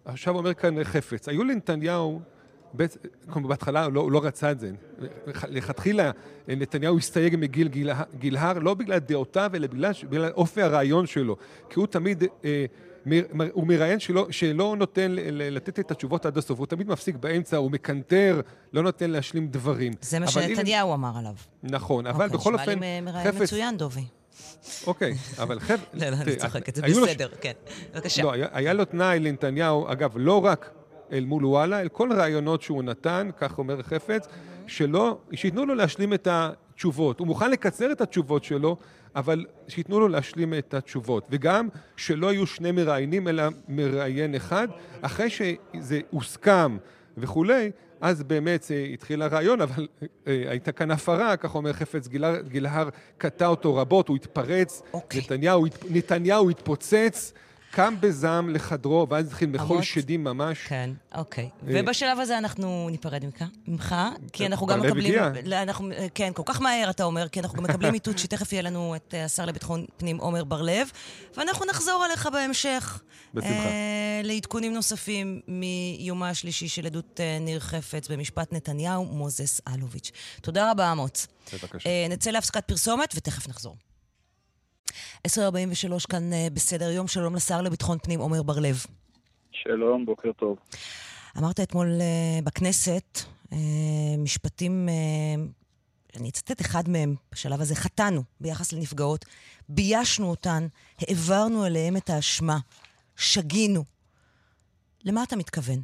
עכשיו אומר כאן חפץ, היו לנתניהו, בהתחלה הוא לא, לא רצה את זה, לכתחילה נתניהו הסתייג מגיל גילהר, לא בגלל דעותיו, אלא בגלל, בגלל אופי הרעיון שלו, כי הוא תמיד... אה, הוא מראיין שלא, שלא נותן לתת את התשובות עד הסוף, הוא תמיד מפסיק באמצע, הוא מקנטר, לא נותן להשלים דברים. זה מה שנתניהו אמר עליו. נכון, אבל אוקיי, בכל אופן... אוקיי, נשמע לי מראיין מצוין, דובי. אוקיי, אבל חפץ... לא, לא, אני צוחקת, זה בסדר, כן. בבקשה. לא, היה לו תנאי לנתניהו, אגב, לא רק אל מול וואלה, אל כל הרעיונות שהוא נתן, כך אומר חפץ, שלא, שייתנו לו להשלים את התשובות. הוא מוכן לקצר את התשובות שלו, אבל שייתנו לו להשלים את התשובות. וגם שלא יהיו שני מראיינים, אלא מראיין אחד. אחרי שזה הוסכם וכולי, אז באמת אה, התחיל הרעיון, אבל אה, הייתה כאן הפרה, כך אומר חפץ גילהר, גילהר קטע אותו רבות, הוא התפרץ, okay. אוקיי. נתניהו, נתניהו התפוצץ. קם בזעם לחדרו, ואז התחיל מחול שדים ממש. כן, אוקיי. אה, ובשלב הזה אנחנו ניפרד ממך, כי אנחנו גם מקבלים... אנחנו, כן, כל כך מהר אתה אומר, כי אנחנו גם מקבלים איתות שתכף יהיה לנו את אה, השר לביטחון פנים עומר בר-לב, ואנחנו נחזור אליך בהמשך. בשמחה. אה, לעדכונים נוספים מיומה השלישי של עדות ניר חפץ במשפט נתניהו, מוזס אלוביץ'. תודה רבה, אמוץ. בבקשה. נצא להפסקת פרסומת ותכף נחזור. 10.43 כאן אה, בסדר יום, שלום לשר לביטחון פנים עומר בר-לב. שלום, בוקר טוב. אמרת אתמול uh, בכנסת uh, משפטים, uh, אני אצטט אחד מהם בשלב הזה, חטאנו ביחס לנפגעות, ביישנו אותן, העברנו אליהם את האשמה, שגינו. למה אתה מתכוון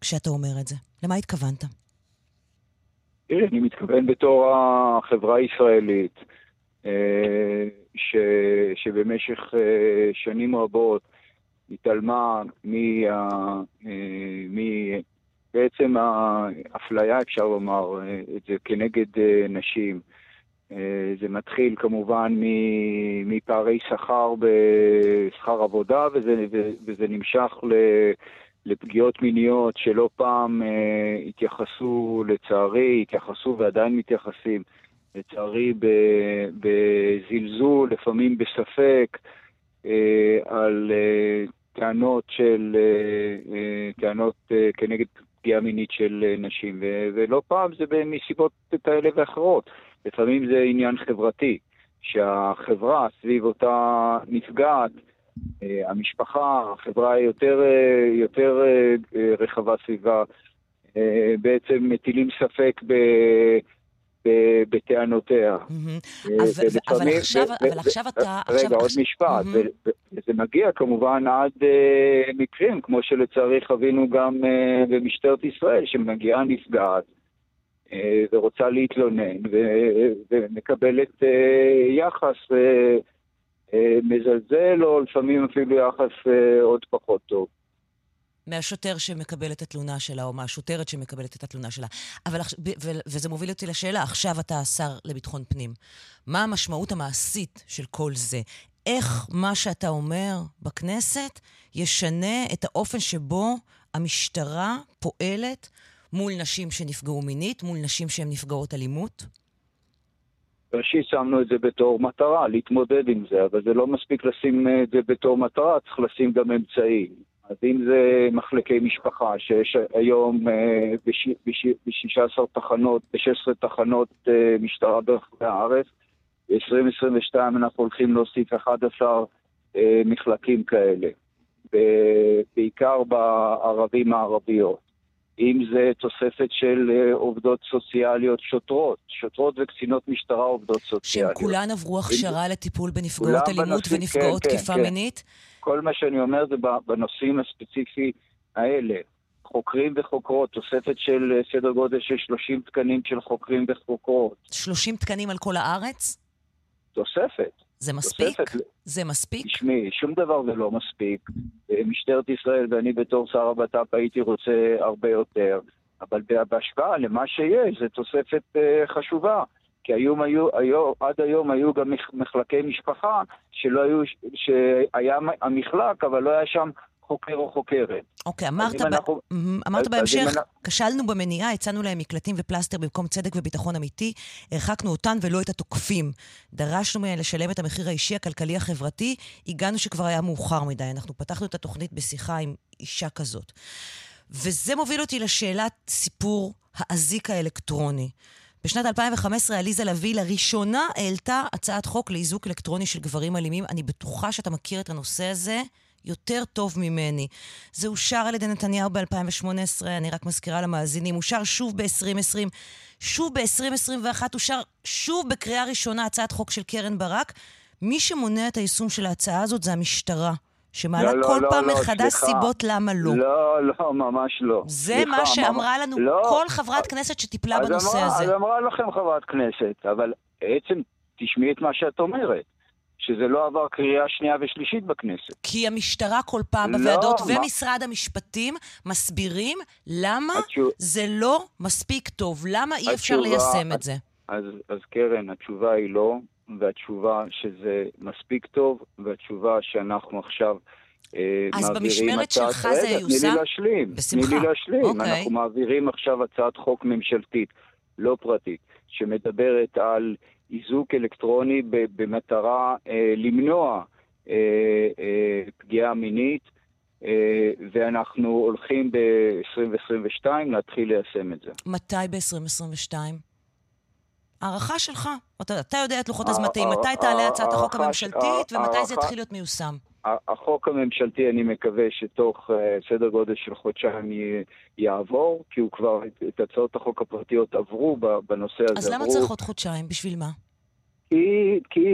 כשאתה אומר את זה? למה התכוונת? תראי, אני מתכוון בתור החברה הישראלית. ש, שבמשך אה, שנים רבות התעלמה מה... אה, מ... האפליה, אפשר לומר, אה, את זה כנגד נשים. זה מתחיל כמובן מפערי שכר בשכר עבודה, וזה, וזה נמשך לפגיעות מיניות שלא פעם התייחסו, לצערי, התייחסו ועדיין מתייחסים לצערי בזלזול, לפעמים בספק, אה, על אה, טענות של, אה, טענות כנגד פגיעה מינית של נשים, ולא פעם זה מסיבות כאלה ואחרות. לפעמים זה עניין חברתי, שהחברה סביב אותה נפגעת, המשפחה, החברה היותר יותר רחבה סביבה, בעצם מטילים ספק ב... בטענותיה. אה, אבל עכשיו אתה... רגע, עוד משפט. וזה מגיע כמובן עד אה, מקרים, כמו שלצערי חווינו גם אה, במשטרת ישראל, שמגיעה נפגעת ורוצה להתלונן, ומקבלת יחס מזלזל, או לפעמים אפילו יחס עוד פחות טוב. מהשוטר שמקבל את התלונה שלה, או מהשוטרת שמקבלת את התלונה שלה. אבל, וזה מוביל אותי לשאלה, עכשיו אתה השר לביטחון פנים. מה המשמעות המעשית של כל זה? איך מה שאתה אומר בכנסת ישנה את האופן שבו המשטרה פועלת מול נשים שנפגעו מינית, מול נשים שהן נפגעות אלימות? ראשית שמנו את זה בתור מטרה, להתמודד עם זה, אבל זה לא מספיק לשים את זה בתור מטרה, צריך לשים גם אמצעים. אז אם זה מחלקי משפחה, שיש היום אה, ב-16 תחנות, ב-16 תחנות אה, משטרה ברחבי הארץ, ב-2022 אנחנו הולכים להוסיף 11 אה, מחלקים כאלה. בעיקר בערבים הערביות. אם זה תוספת של אה, עובדות סוציאליות שוטרות, שוטרות וקצינות משטרה עובדות שהן סוציאליות. כולן עברו הכשרה לטיפול בנפגעות אלימות בנושאים, ונפגעות כן, כן, תקיפה כן. מינית? כל מה שאני אומר זה בנושאים הספציפיים האלה. חוקרים וחוקרות, תוספת של אה, סדר גודל של 30 תקנים של חוקרים וחוקרות. 30 תקנים על כל הארץ? תוספת. זה מספיק? תוספת. זה מספיק? תשמעי, שום דבר זה לא מספיק. אה, משטרת ישראל ואני בתור שר הבט"פ הייתי רוצה הרבה יותר, אבל בה- בהשוואה למה שיש, זו תוספת אה, חשובה. כי היום היו, היום, עד היום היו גם מח- מחלקי משפחה שלא היו, שהיה המחלק, אבל לא היה שם חוקר או חוקרת. אוקיי, אמרת, ב... אנחנו- אמרת אז- אז בהמשך, אנחנו- כשלנו במניעה, הצענו להם מקלטים ופלסטר במקום צדק וביטחון אמיתי, הרחקנו אותן ולא את התוקפים. דרשנו מהן לשלם את המחיר האישי, הכלכלי, החברתי, הגענו שכבר היה מאוחר מדי. אנחנו פתחנו את התוכנית בשיחה עם אישה כזאת. וזה מוביל אותי לשאלת סיפור האזיק האלקטרוני. בשנת 2015 עליזה לביא לראשונה העלתה הצעת חוק לאיזוק אלקטרוני של גברים אלימים. אני בטוחה שאתה מכיר את הנושא הזה יותר טוב ממני. זה אושר על ידי נתניהו ב-2018, אני רק מזכירה למאזינים, אושר שוב ב-2020, שוב ב-2021, אושר שוב בקריאה ראשונה הצעת חוק של קרן ברק. מי שמונע את היישום של ההצעה הזאת זה המשטרה, שמעלה לא, לא, כל לא, פעם לא, מחדש סליחה. סיבות למה לא. לא, לא, ממש לא. זה סליחה, מה שאמרה לנו לא. כל חברת כנסת שטיפלה בנושא אמרה, הזה. אז אמרה לכם חברת כנסת, אבל בעצם תשמעי את מה שאת אומרת, שזה לא עבר קריאה שנייה ושלישית בכנסת. כי המשטרה כל פעם לא, בוועדות מה- ומשרד המשפטים מסבירים למה התשוב- זה לא מספיק טוב, למה אי אפשר התשובה- ליישם את זה. אז, אז קרן, התשובה היא לא, והתשובה שזה מספיק טוב, והתשובה שאנחנו עכשיו אה, אז במשמרת. שלך זה ייושם? תני לי להשלים. בשמחה. תני לי להשלים. אוקיי. אנחנו מעבירים עכשיו הצעת חוק ממשלתית, לא פרטית, שמדברת על איזוק אלקטרוני במטרה אה, למנוע אה, אה, פגיעה מינית, אה, ואנחנו הולכים ב-2022 להתחיל ליישם את זה. מתי ב-2022? הערכה שלך. אתה, אתה יודע את לוחות הע- הזמנים, הע- מתי תעלה הצעת החוק הממשלתית ומתי זה יתחיל להיות מיושם. החוק הממשלתי, אני מקווה שתוך אה, סדר גודל של חודשיים יעבור, כי הוא כבר, את- הצעות החוק הפרטיות עברו בנושא הזה. אז למה עברו, צריך עוד חודשיים? בשביל מה? כי, כי,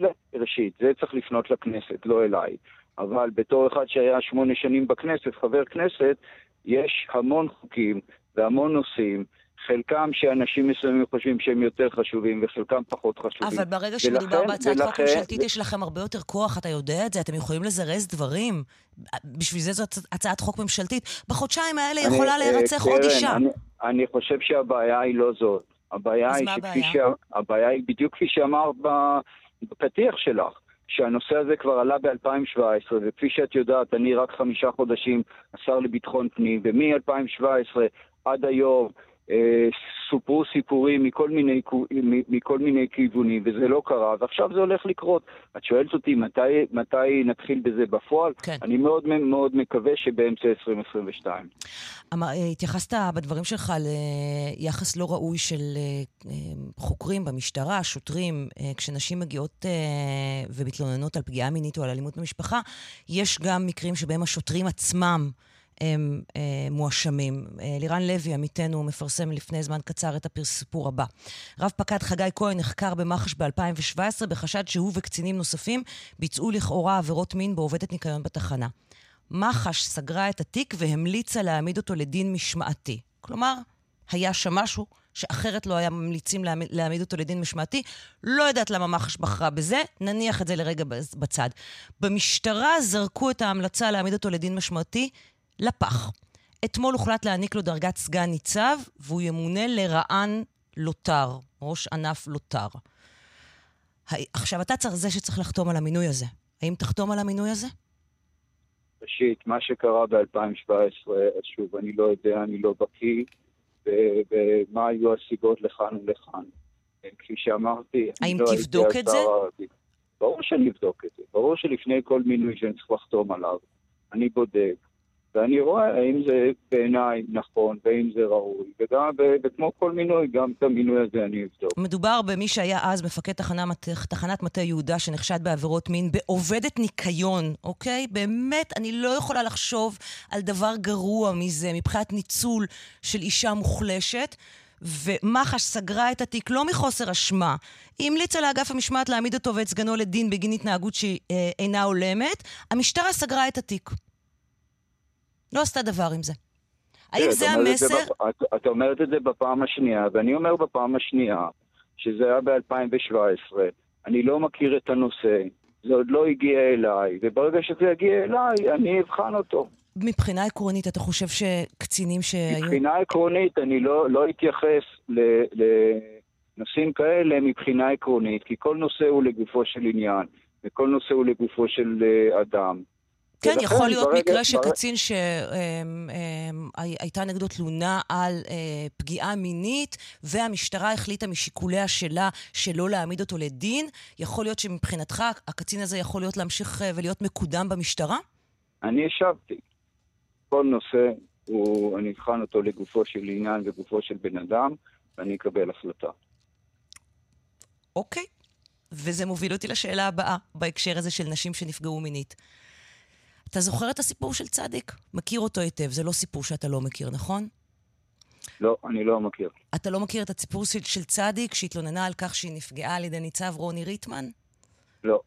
לא, ראשית, זה צריך לפנות לכנסת, לא אליי. אבל בתור אחד שהיה שמונה שנים בכנסת, חבר כנסת, יש המון חוקים והמון נושאים, חלקם שאנשים מסוימים חושבים שהם יותר חשובים וחלקם פחות חשובים. אבל ברגע שמדובר בהצעת חוק ממשלתית, יש לכם הרבה יותר כוח, אתה יודע את זה, אתם יכולים לזרז דברים. בשביל זה זאת הצעת חוק ממשלתית. בחודשיים האלה יכולה אה, להירצח עוד אישה. אני, חושב שהבעיה היא לא זאת. הבעיה היא שכפי? שה... הבעיה היא בדיוק כפי שאמרת בפתיח שלך, שהנושא הזה כבר עלה ב-2017, וכפי שאת יודעת, אני רק חמישה חודשים השר לביטחון פנים, ומ-2017 עד היום סופרו סיפורים מכל מיני, מכל מיני כיוונים, וזה לא קרה, ועכשיו זה הולך לקרות. את שואלת אותי מתי, מתי נתחיל בזה בפועל? כן. אני מאוד מאוד מקווה שבאמצע 2022. אמר, אה, התייחסת בדברים שלך ליחס לא ראוי של אה, אה, חוקרים במשטרה, שוטרים, אה, כשנשים מגיעות אה, ומתלוננות על פגיעה מינית או על אלימות במשפחה, יש גם מקרים שבהם השוטרים עצמם הם אה, מואשמים. אה, לירן לוי, עמיתנו, מפרסם לפני זמן קצר את הסיפור הבא. רב פקד חגי כהן נחקר במח"ש ב-2017 בחשד שהוא וקצינים נוספים ביצעו לכאורה עבירות מין בעובדת ניקיון בתחנה. מח"ש סגרה את התיק והמליצה להעמיד אותו לדין משמעתי. כלומר, היה שם משהו שאחרת לא היה ממליצים להעמיד, להעמיד אותו לדין משמעתי. לא יודעת למה מח"ש בחרה בזה, נניח את זה לרגע בצד. במשטרה זרקו את ההמלצה להעמיד אותו לדין משמעתי לפח. אתמול הוחלט להעניק לו דרגת סגן ניצב, והוא ימונה לרע"ן לוטר, ראש ענף לוטר. עכשיו, אתה צריך זה שצריך לחתום על המינוי הזה. האם תחתום על המינוי הזה? ראשית, מה שקרה ב-2017, אז שוב, אני לא יודע, אני לא בקיא, ומה היו הסיבות לכאן ולכאן. כפי שאמרתי, האם לא תבדוק את זה? הערבי. ברור שאני אבדוק את זה. ברור שלפני כל מינוי שאני צריך לחתום עליו, אני בודק ואני רואה האם זה בעיניי נכון, והאם זה ראוי, וגם, וכמו כל מינוי, גם את המינוי הזה אני אבדוק. מדובר במי שהיה אז מפקד תחנה, תחנת מטה יהודה, שנחשד בעבירות מין, בעובדת ניקיון, אוקיי? באמת, אני לא יכולה לחשוב על דבר גרוע מזה, מבחינת ניצול של אישה מוחלשת. ומח"ש סגרה את התיק לא מחוסר אשמה, היא המליצה לאגף המשמעת להעמיד אותו ואת סגנו לדין בגין התנהגות שאינה הולמת, המשטרה סגרה את התיק. לא עשתה דבר עם זה. האם זה המסר? את אומרת את זה בפעם השנייה, ואני אומר בפעם השנייה, שזה היה ב-2017, אני לא מכיר את הנושא, זה עוד לא הגיע אליי, וברגע שזה יגיע אליי, אני אבחן אותו. מבחינה עקרונית, אתה חושב שקצינים שהיו... מבחינה עקרונית, אני לא, לא אתייחס לנושאים כאלה מבחינה עקרונית, כי כל נושא הוא לגופו של עניין, וכל נושא הוא לגופו של אה, אדם. כן, יכול להיות ברגע, מקרה של קצין שהייתה נגדו תלונה על אה, פגיעה מינית, והמשטרה החליטה משיקוליה שלה שלא להעמיד אותו לדין. יכול להיות שמבחינתך הקצין הזה יכול להיות להמשיך אה, ולהיות מקודם במשטרה? אני השבתי. כל נושא, הוא, אני אבחן אותו לגופו של עניין וגופו של בן אדם, ואני אקבל החלטה. אוקיי. וזה מוביל אותי לשאלה הבאה, בהקשר הזה של נשים שנפגעו מינית. אתה זוכר את הסיפור של צדיק? מכיר אותו היטב, זה לא סיפור שאתה לא מכיר, נכון? לא, אני לא מכיר. אתה לא מכיר את הסיפור של, של צדיק שהתלוננה על כך שהיא נפגעה על ידי ניצב רוני ריטמן? לא.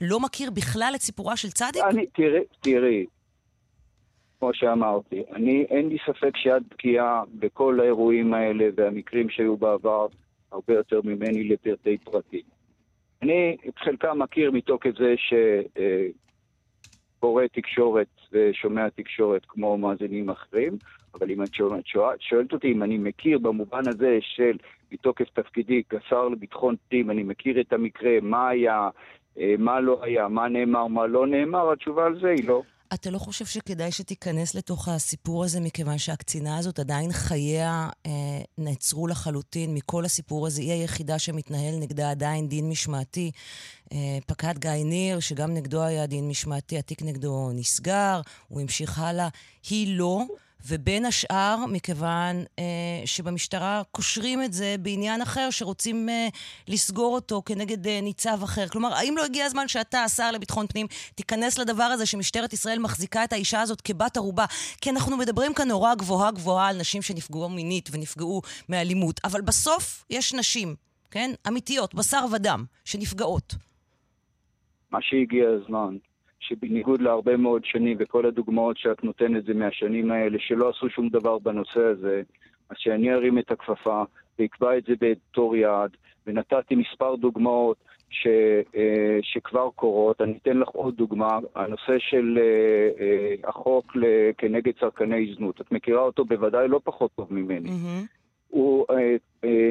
לא מכיר בכלל את סיפורה של צדיק? אני, תראי, תראי, כמו שאמרתי, אני, אין לי ספק שאת בקיאה בכל האירועים האלה והמקרים שהיו בעבר הרבה יותר ממני לפרטי פרטים. אני את חלקם מכיר מתוקף זה שקורא תקשורת ושומע תקשורת כמו מאזינים אחרים, אבל אם את שואלת, שואלת אותי אם אני מכיר במובן הזה של מתוקף תפקידי כשר לביטחון פנים, אני מכיר את המקרה, מה היה, אה, מה לא היה, מה נאמר, מה לא נאמר, התשובה על זה היא לא. אתה לא חושב שכדאי שתיכנס לתוך הסיפור הזה, מכיוון שהקצינה הזאת עדיין חייה אה, נעצרו לחלוטין מכל הסיפור הזה? היא היחידה שמתנהל נגדה עדיין דין משמעתי. אה, פקד גיא ניר, שגם נגדו היה דין משמעתי, התיק נגדו נסגר, הוא המשיך הלאה. היא לא. ובין השאר, מכיוון אה, שבמשטרה קושרים את זה בעניין אחר, שרוצים אה, לסגור אותו כנגד אה, ניצב אחר. כלומר, האם לא הגיע הזמן שאתה, השר לביטחון פנים, תיכנס לדבר הזה שמשטרת ישראל מחזיקה את האישה הזאת כבת ערובה? כי אנחנו מדברים כאן נורא גבוהה גבוהה על נשים שנפגעו מינית ונפגעו מאלימות, אבל בסוף יש נשים, כן? אמיתיות, בשר ודם, שנפגעות. מה שהגיע הזמן שבניגוד להרבה מאוד שנים, וכל הדוגמאות שאת נותנת זה מהשנים האלה, שלא עשו שום דבר בנושא הזה, אז שאני ארים את הכפפה ואקבע את זה בתור יעד, ונתתי מספר דוגמאות ש, אה, שכבר קורות. אני אתן לך עוד דוגמה, הנושא של אה, אה, החוק כנגד צרכני זנות. את מכירה אותו בוודאי לא פחות טוב ממני. Mm-hmm. הוא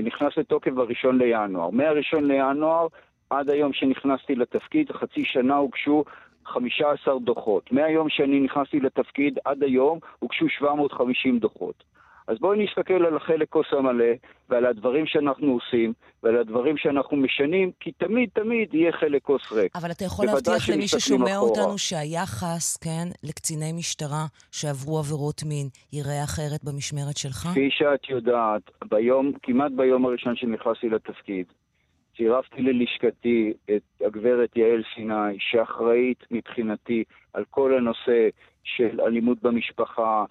נכנס לתוקף ב-1 לינואר. מה-1 לינואר עד היום שנכנסתי לתפקיד, חצי שנה הוגשו 15 דוחות. מהיום שאני נכנסתי לתפקיד עד היום הוגשו 750 דוחות. אז בואי נסתכל על החלק כוס המלא ועל הדברים שאנחנו עושים ועל הדברים שאנחנו משנים, כי תמיד תמיד יהיה חלק כוס ריק. אבל אתה יכול להבטיח למי ששומע אחורה. אותנו שהיחס, כן, לקציני משטרה שעברו עבירות מין ייראה אחרת במשמרת שלך? כפי שאת יודעת, ביום, כמעט ביום הראשון שנכנסתי לתפקיד, צירפתי ללשכתי את הגברת יעל סיני, שאחראית מבחינתי על כל הנושא של אלימות במשפחה,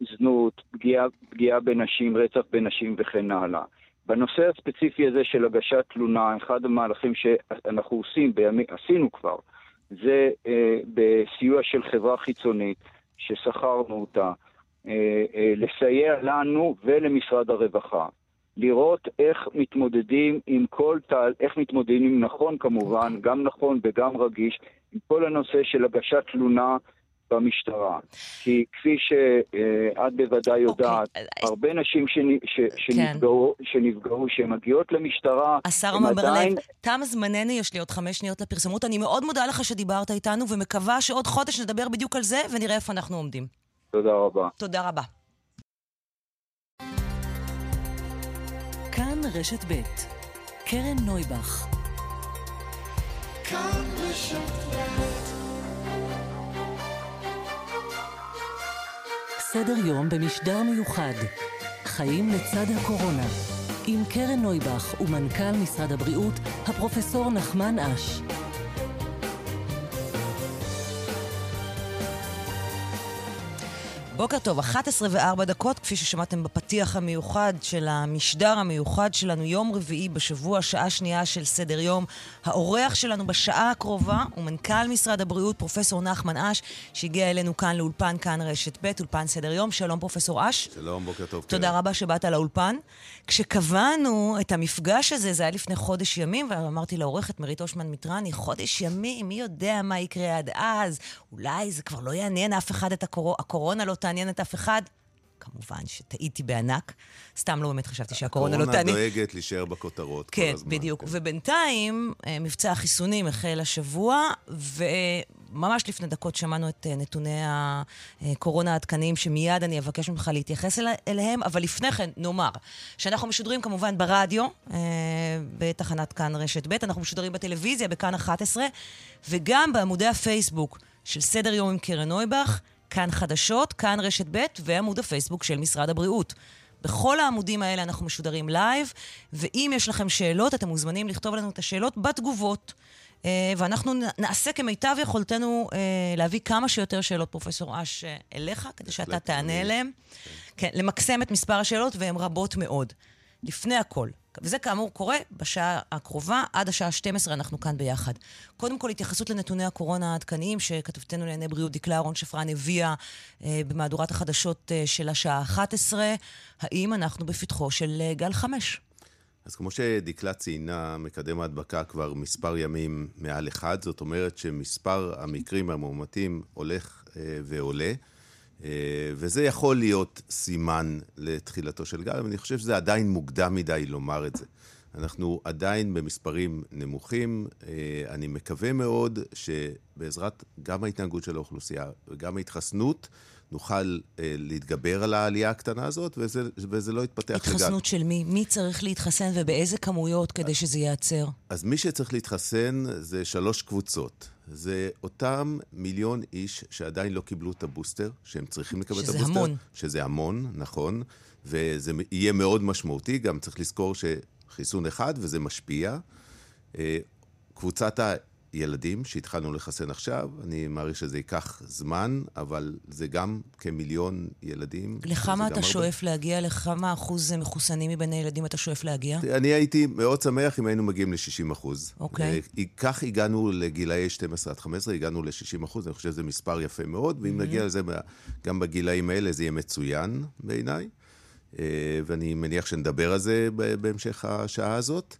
זנות, פגיעה, פגיעה בנשים, רצח בנשים וכן הלאה. בנושא הספציפי הזה של הגשת תלונה, אחד המהלכים שאנחנו עושים, בימי, עשינו כבר, זה אה, בסיוע של חברה חיצונית ששכרנו אותה, אה, אה, לסייע לנו ולמשרד הרווחה. לראות איך מתמודדים עם כל תהל, איך מתמודדים נכון כמובן, גם נכון וגם רגיש, עם כל הנושא של הגשת תלונה במשטרה. כי כפי שאת בוודאי אוקיי, יודעת, okay. הרבה נשים שנ... ש... שנפגעו, כן. שנפגעו, שמגיעות למשטרה, השר עמר עדיין... ברלב, תם זמננו, יש לי עוד חמש שניות לפרסמות. אני מאוד מודה לך שדיברת איתנו, ומקווה שעוד חודש נדבר בדיוק על זה, ונראה איפה אנחנו עומדים. תודה רבה. תודה רבה. רשת ב' קרן נויבך כאן סדר יום במשדר מיוחד. חיים לצד הקורונה. עם קרן נויבך ומנכ"ל משרד הבריאות, הפרופסור נחמן אש. בוקר טוב, 11 ו-4 דקות, כפי ששמעתם בפתיח המיוחד של המשדר המיוחד שלנו, יום רביעי בשבוע, שעה שנייה של סדר יום. האורח שלנו בשעה הקרובה הוא מנכ"ל משרד הבריאות, פרופסור נחמן אש, שהגיע אלינו כאן לאולפן, כאן רשת ב', אולפן סדר יום. שלום, פרופסור אש. שלום, בוקר טוב. תודה קרן. רבה שבאת לאולפן. כשקבענו את המפגש הזה, זה היה לפני חודש ימים, ואמרתי לעורכת מרית אושמן מיטרני, חודש ימים, מי יודע מה יקרה עד אז? אולי זה כבר לא יעניין אף אחד את הקורונה, הקורונה לא תעניין את אף אחד. כמובן שטעיתי בענק. סתם לא באמת חשבתי שהקורונה לא הקורונה תעניין. דואגת להישאר בכותרות כל כן, הזמן. בדיוק. כן. ובינתיים, אה, מבצע החיסונים החל השבוע, וממש לפני דקות שמענו את אה, נתוני הקורונה העדכניים, שמיד אני אבקש ממך להתייחס אל- אליהם, אבל לפני כן, נאמר, שאנחנו משודרים כמובן ברדיו, אה, בתחנת כאן רשת ב', אנחנו משודרים בטלוויזיה, בכאן 11, וגם בעמודי הפייסבוק של סדר יום עם קרן נויבך, כאן חדשות, כאן רשת ב', ועמוד הפייסבוק של משרד הבריאות. בכל העמודים האלה אנחנו משודרים לייב, ואם יש לכם שאלות, אתם מוזמנים לכתוב לנו את השאלות בתגובות. אה, ואנחנו נעשה כמיטב יכולתנו אה, להביא כמה שיותר שאלות, פרופסור אש, אה, אליך, כדי שאתה תענה עליהן. כן, למקסם את מספר השאלות, והן רבות מאוד. לפני הכל, וזה כאמור קורה בשעה הקרובה, עד השעה 12 אנחנו כאן ביחד. קודם כל, התייחסות לנתוני הקורונה העדכניים שכתבתנו לענייני בריאות דקלה אהרון שפרן הביאה אה, במהדורת החדשות אה, של השעה 11. האם אנחנו בפתחו של אה, גל 5? אז כמו שדקלה ציינה, מקדם ההדבקה כבר מספר ימים מעל אחד, זאת אומרת שמספר המקרים המאומתים הולך אה, ועולה, וזה יכול להיות סימן לתחילתו של גל, אבל אני חושב שזה עדיין מוקדם מדי לומר את זה. אנחנו עדיין במספרים נמוכים. אה, אני מקווה מאוד שבעזרת גם ההתנהגות של האוכלוסייה וגם ההתחסנות, נוכל אה, להתגבר על העלייה הקטנה הזאת, וזה, וזה לא יתפתח לגל. התחסנות של מי? מי צריך להתחסן ובאיזה כמויות כדי שזה ייעצר? אז מי שצריך להתחסן זה שלוש קבוצות. זה אותם מיליון איש שעדיין לא קיבלו את הבוסטר, שהם צריכים לקבל את שזה הבוסטר. המון. שזה המון, נכון. וזה יהיה מאוד משמעותי, גם צריך לזכור שחיסון אחד וזה משפיע. אה, קבוצת הילדים שהתחלנו לחסן עכשיו, אני מעריך שזה ייקח זמן, אבל זה גם כמיליון ילדים. לכמה אתה הרבה. שואף להגיע? לכמה אחוז מחוסנים מבין הילדים אתה שואף להגיע? אני הייתי מאוד שמח אם היינו מגיעים ל-60 אחוז. אוקיי. אה, כך הגענו לגילאי 12 עד 15, הגענו ל-60 אחוז, אני חושב שזה מספר יפה מאוד, ואם נגיע לזה גם בגילאים האלה, זה יהיה מצוין בעיניי. אה, ואני מניח שנדבר על זה בהמשך השעה הזאת.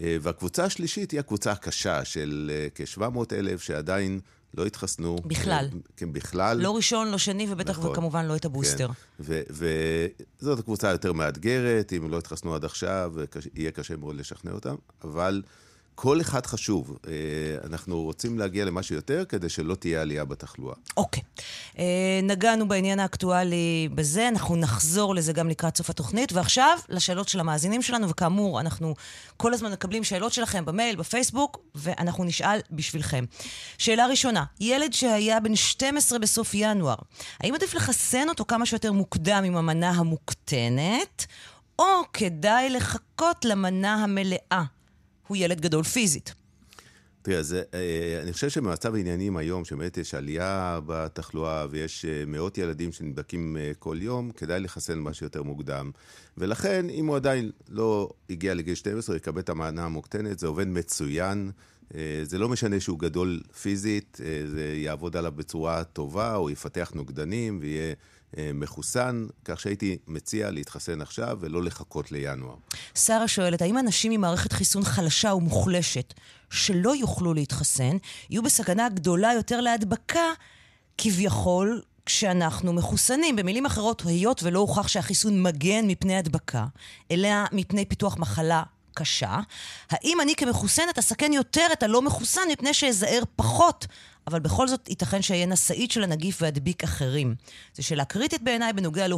אה, והקבוצה השלישית היא הקבוצה הקשה של אה, כ-700 אלף שעדיין לא התחסנו. בכלל. כן, בכלל. לא ראשון, לא שני, ובטח נכון. וכמובן לא את הבוסטר. כן. וזאת הקבוצה היותר מאתגרת, אם לא התחסנו עד עכשיו, יהיה קשה מאוד לשכנע אותם, אבל כל אחד חשוב. אה, אנחנו רוצים להגיע למה שיותר כדי שלא תהיה עלייה בתחלואה. אוקיי. אה, נגענו בעניין האקטואלי בזה, אנחנו נחזור לזה גם לקראת סוף התוכנית. ועכשיו, לשאלות של המאזינים שלנו, וכאמור, אנחנו כל הזמן מקבלים שאלות שלכם במייל, בפייסבוק, ואנחנו נשאל בשבילכם. שאלה ראשונה, ילד שהיה בן 12 בסוף ינואר, האם עדיף לחסן אותו כמה שיותר מוקדם עם המנה המוקטנת, או כדאי לחכות למנה המלאה? הוא ילד גדול פיזית. תראה, אז אה, אני חושב שבמצב העניינים היום, שבאמת יש עלייה בתחלואה ויש אה, מאות ילדים שנדבקים אה, כל יום, כדאי לחסן מה שיותר מוקדם. ולכן, אם הוא עדיין לא הגיע לגיל 12, יקבל את המענה המוקטנת, זה עובד מצוין. זה לא משנה שהוא גדול פיזית, זה יעבוד עליו בצורה טובה, הוא יפתח נוגדנים ויהיה מחוסן, כך שהייתי מציע להתחסן עכשיו ולא לחכות לינואר. שרה שואלת, האם אנשים עם מערכת חיסון חלשה ומוחלשת שלא יוכלו להתחסן, יהיו בסכנה גדולה יותר להדבקה, כביכול, כשאנחנו מחוסנים? במילים אחרות, היות ולא הוכח שהחיסון מגן מפני הדבקה, אלא מפני פיתוח מחלה קשה, האם אני כמחוסנת אסכן יותר את הלא מחוסן מפני שאזהר פחות? אבל בכל זאת ייתכן שאהיה נשאית של הנגיף ואדביק אחרים. זו שאלה קריטית בעיניי בנוגע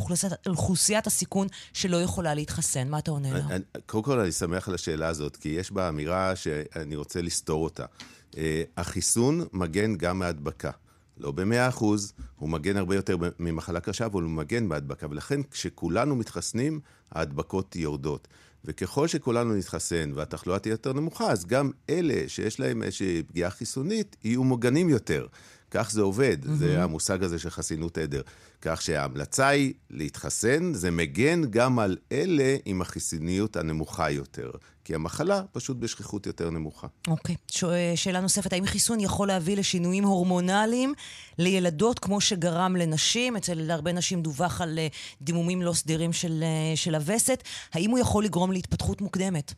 לאוכלוסיית, הסיכון שלא יכולה להתחסן. מה אתה עונה לה? קודם כל, אני שמח על השאלה הזאת, כי יש בה אמירה שאני רוצה לסתור אותה. אה, החיסון מגן גם מהדבקה. לא במאה אחוז, הוא מגן הרבה יותר ממחלה קשה, אבל הוא מגן בהדבקה, ולכן כשכולנו מתחסנים, ההדבקות יורדות. וככל שכולנו נתחסן והתחלואה תהיה יותר נמוכה, אז גם אלה שיש להם איזושהי פגיעה חיסונית, יהיו מוגנים יותר. כך זה עובד, mm-hmm. זה המושג הזה של חסינות עדר. כך שההמלצה היא להתחסן, זה מגן גם על אלה עם החיסוניות הנמוכה יותר. כי המחלה פשוט בשכיחות יותר נמוכה. אוקיי. Okay. שאלה נוספת, האם חיסון יכול להביא לשינויים הורמונליים לילדות כמו שגרם לנשים? אצל הרבה נשים דווח על אה, דימומים לא סדירים של, אה, של הווסת. האם הוא יכול לגרום להתפתחות מוקדמת?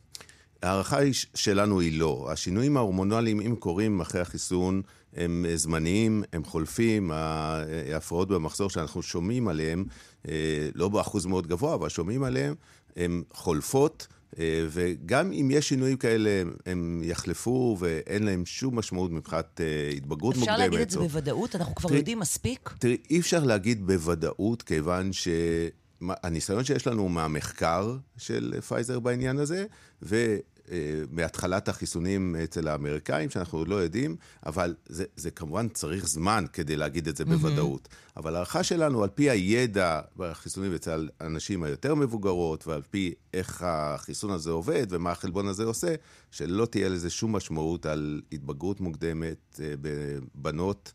ההערכה שלנו היא לא. השינויים ההורמונליים, אם קורים אחרי החיסון, הם זמניים, הם חולפים, ההפרעות במחזור שאנחנו שומעים עליהן, אה, לא באחוז מאוד גבוה, אבל שומעים עליהן, הן חולפות. אה, וגם אם יש שינויים כאלה, הם יחלפו ואין להם שום משמעות מבחינת אה, התבגרות מוקדמת. אפשר להגיד את זה בוודאות? אנחנו כבר תראי, יודעים מספיק? תראי, אי אפשר להגיד בוודאות, כיוון שהניסיון שיש לנו מהמחקר של פייזר בעניין הזה, ו... אה, מהתחלת החיסונים אצל האמריקאים, שאנחנו עוד לא יודעים, אבל זה, זה כמובן צריך זמן כדי להגיד את זה mm-hmm. בוודאות. אבל ההערכה שלנו, על פי הידע בחיסונים אצל הנשים היותר מבוגרות, ועל פי איך החיסון הזה עובד ומה החלבון הזה עושה, שלא תהיה לזה שום משמעות על התבגרות מוקדמת אה, בבנות.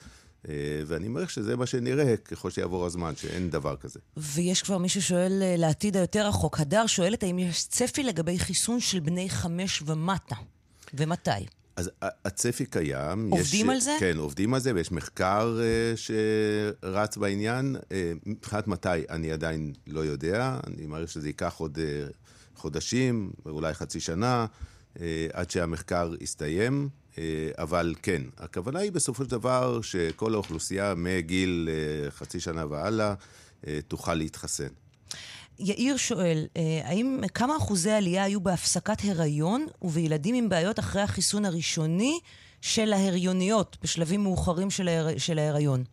אה, ואני מעריך שזה מה שנראה ככל שיעבור הזמן, שאין דבר כזה. ויש כבר מי ששואל אה, לעתיד היותר רחוק. הדר שואלת האם יש צפי לגבי חיסון של בני חמש ומטה, ומתי? אז הצפי קיים. עובדים יש, על זה? כן, עובדים על זה, ויש מחקר uh, שרץ בעניין. Uh, מבחינת מתי, אני עדיין לא יודע. אני מעריך שזה ייקח עוד uh, חודשים, אולי חצי שנה, uh, עד שהמחקר יסתיים. אה, אבל כן, הכוונה היא בסופו של דבר שכל האוכלוסייה מגיל אה, חצי שנה והלאה אה, תוכל להתחסן. יאיר שואל, האם, כמה אחוזי עלייה היו בהפסקת הריון ובילדים עם בעיות אחרי החיסון הראשוני של ההריוניות, בשלבים מאוחרים של, ההר... של ההריון?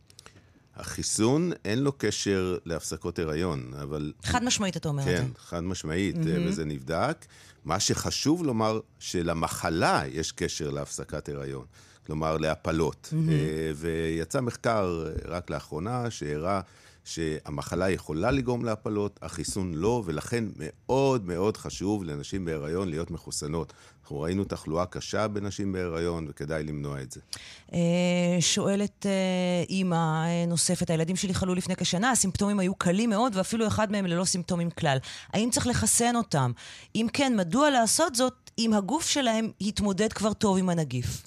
החיסון, אין לו קשר להפסקות הריון, אבל... חד משמעית, אתה אומר כן. כן, חד משמעית, mm-hmm. וזה נבדק. מה שחשוב לומר, שלמחלה יש קשר להפסקת הריון, כלומר להפלות. Mm-hmm. ויצא מחקר רק לאחרונה שהראה שהמחלה יכולה לגרום להפלות, החיסון לא, ולכן מאוד מאוד חשוב לנשים בהיריון להיות מחוסנות. אנחנו ראינו תחלואה קשה בנשים בהיריון, וכדאי למנוע את זה. אה, שואלת אה, אימא נוספת, הילדים שלי חלו לפני כשנה, הסימפטומים היו קלים מאוד, ואפילו אחד מהם ללא סימפטומים כלל. האם צריך לחסן אותם? אם כן, מדוע לעשות זאת אם הגוף שלהם התמודד כבר טוב עם הנגיף?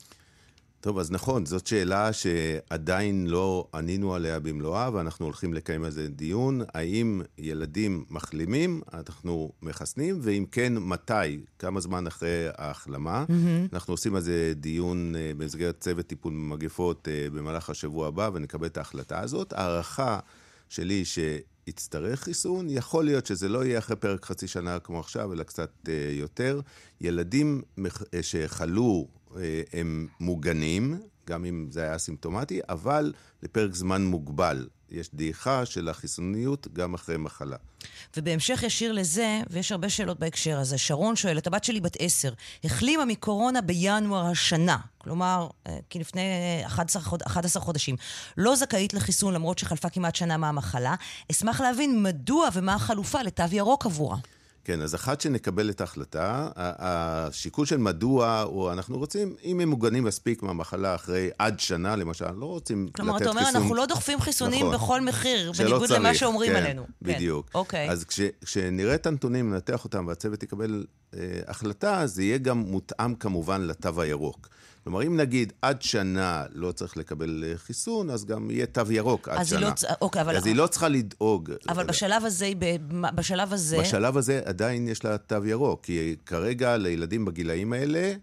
טוב, אז נכון, זאת שאלה שעדיין לא ענינו עליה במלואה, ואנחנו הולכים לקיים על זה דיון. האם ילדים מחלימים, אנחנו מחסנים, ואם כן, מתי? כמה זמן אחרי ההחלמה? Mm-hmm. אנחנו עושים על זה דיון uh, במסגרת צוות טיפול במגפות uh, במהלך השבוע הבא, ונקבל את ההחלטה הזאת. הערכה שלי שיצטרך חיסון, יכול להיות שזה לא יהיה אחרי פרק חצי שנה כמו עכשיו, אלא קצת uh, יותר. ילדים. שחלו אה, הם מוגנים, גם אם זה היה סימפטומטי, אבל לפרק זמן מוגבל. יש דעיכה של החיסוניות גם אחרי מחלה. ובהמשך ישיר לזה, ויש הרבה שאלות בהקשר הזה, שרון שואלת, הבת שלי בת עשר, החלימה מקורונה בינואר השנה, כלומר, אה, כי לפני 11, חוד, 11 חודשים, לא זכאית לחיסון למרות שחלפה כמעט שנה מהמחלה. אשמח להבין מדוע ומה החלופה לתו ירוק עבורה. כן, אז אחת שנקבל את ההחלטה, השיקול של מדוע, הוא אנחנו רוצים, אם הם מוגנים מספיק מהמחלה אחרי עד שנה, למשל, לא רוצים לתת חיסון. כלומר, אתה אומר, אנחנו לא דוחפים חיסונים נכון, בכל מחיר, בניגוד צריך, למה שאומרים כן, עלינו. בדיוק. כן, אוקיי. אז כש, כשנראה את הנתונים, ננתח אותם, והצוות יקבל אה, החלטה, זה יהיה גם מותאם כמובן לתו הירוק. כלומר, אם נגיד עד שנה לא צריך לקבל אה, חיסון, אז גם יהיה תו ירוק עד שנה. לא, אוקיי, אבל... אז היא לא צריכה לדאוג. אבל בשלב הזה, בשלב הזה... בשלב הזה עדיין יש לה תו ירוק, כי כרגע לילדים בגילאים האלה,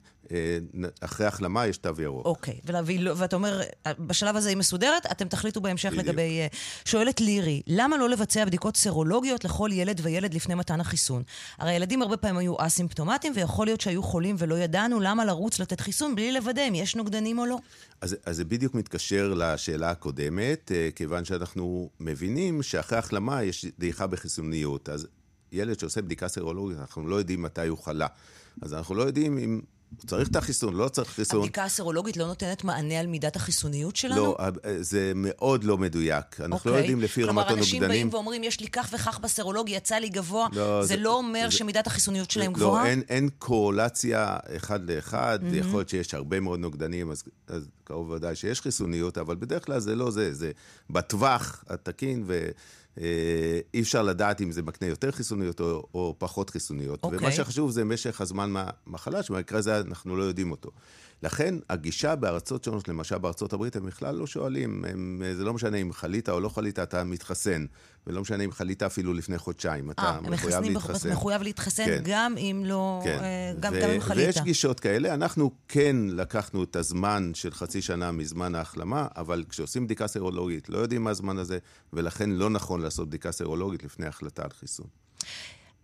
אחרי החלמה יש תו ירוק. אוקיי, לא- ואתה אומר, בשלב הזה היא מסודרת, אתם תחליטו בהמשך בדיוק. לגבי... אה, שואלת לירי, למה לא לבצע בדיקות סרולוגיות לכל ילד וילד לפני מתן החיסון? הרי ילדים הרבה פעמים היו אסימפטומטיים, ויכול להיות שהיו חולים ולא ידענו למה לרוץ לתת חיסון בלי לוודא אם יש נוגדנים או לא. אז, אז זה בדיוק מתקשר לשאלה הקודמת, אה, כיוון שאנחנו מבינים שאחרי החלמה יש דעיכה בחיסוניות. אז ילד שעושה בדיקה סרולוגית, אנחנו לא יודעים מתי הוא חלה. אז אנחנו לא יודעים אם הוא צריך את החיסון, לא צריך חיסון. הבדיקה הסרולוגית לא נותנת מענה על מידת החיסוניות שלנו? לא, זה מאוד לא מדויק. אנחנו okay. לא אוקיי. יודעים לפי רמת הנוגדנים. כלומר, אנשים באים ואומרים, יש לי כך וכך בסרולוגי, יצא לי גבוה, לא, זה, זה לא אומר זה, שמידת החיסוניות שלהם לא, גבוהה? לא, אין, אין קורלציה אחד לאחד. Mm-hmm. יכול להיות שיש הרבה מאוד נוגדנים, אז, אז קרוב ודאי שיש חיסוניות, אבל בדרך כלל זה לא זה, זה בטווח התקין, ו... אה, אי אפשר לדעת אם זה מקנה יותר חיסוניות או, או פחות חיסוניות. Okay. ומה אוקיי. שחשוב זה משך הזמן מהמחלה, שבמקרה הזה אנחנו לא יודעים אותו. לכן הגישה בארצות שונות, למשל בארצות הברית, הם בכלל לא שואלים, הם, זה לא משנה אם חלית או לא חלית, אתה מתחסן. ולא משנה אם חלית אפילו לפני חודשיים, אתה 아, מחויב להתחסן. מחויב להתחסן כן. גם אם לא, כן. אה, גם, ו- גם אם חלית. ויש גישות כאלה. אנחנו כן לקחנו את הזמן של חצי שנה מזמן ההחלמה, אבל כשעושים בדיקה סרולוגית, לא יודעים מה הזמן הזה, ולכן לא נכון לעשות בדיקה סרולוגית לפני החלטה על חיסון.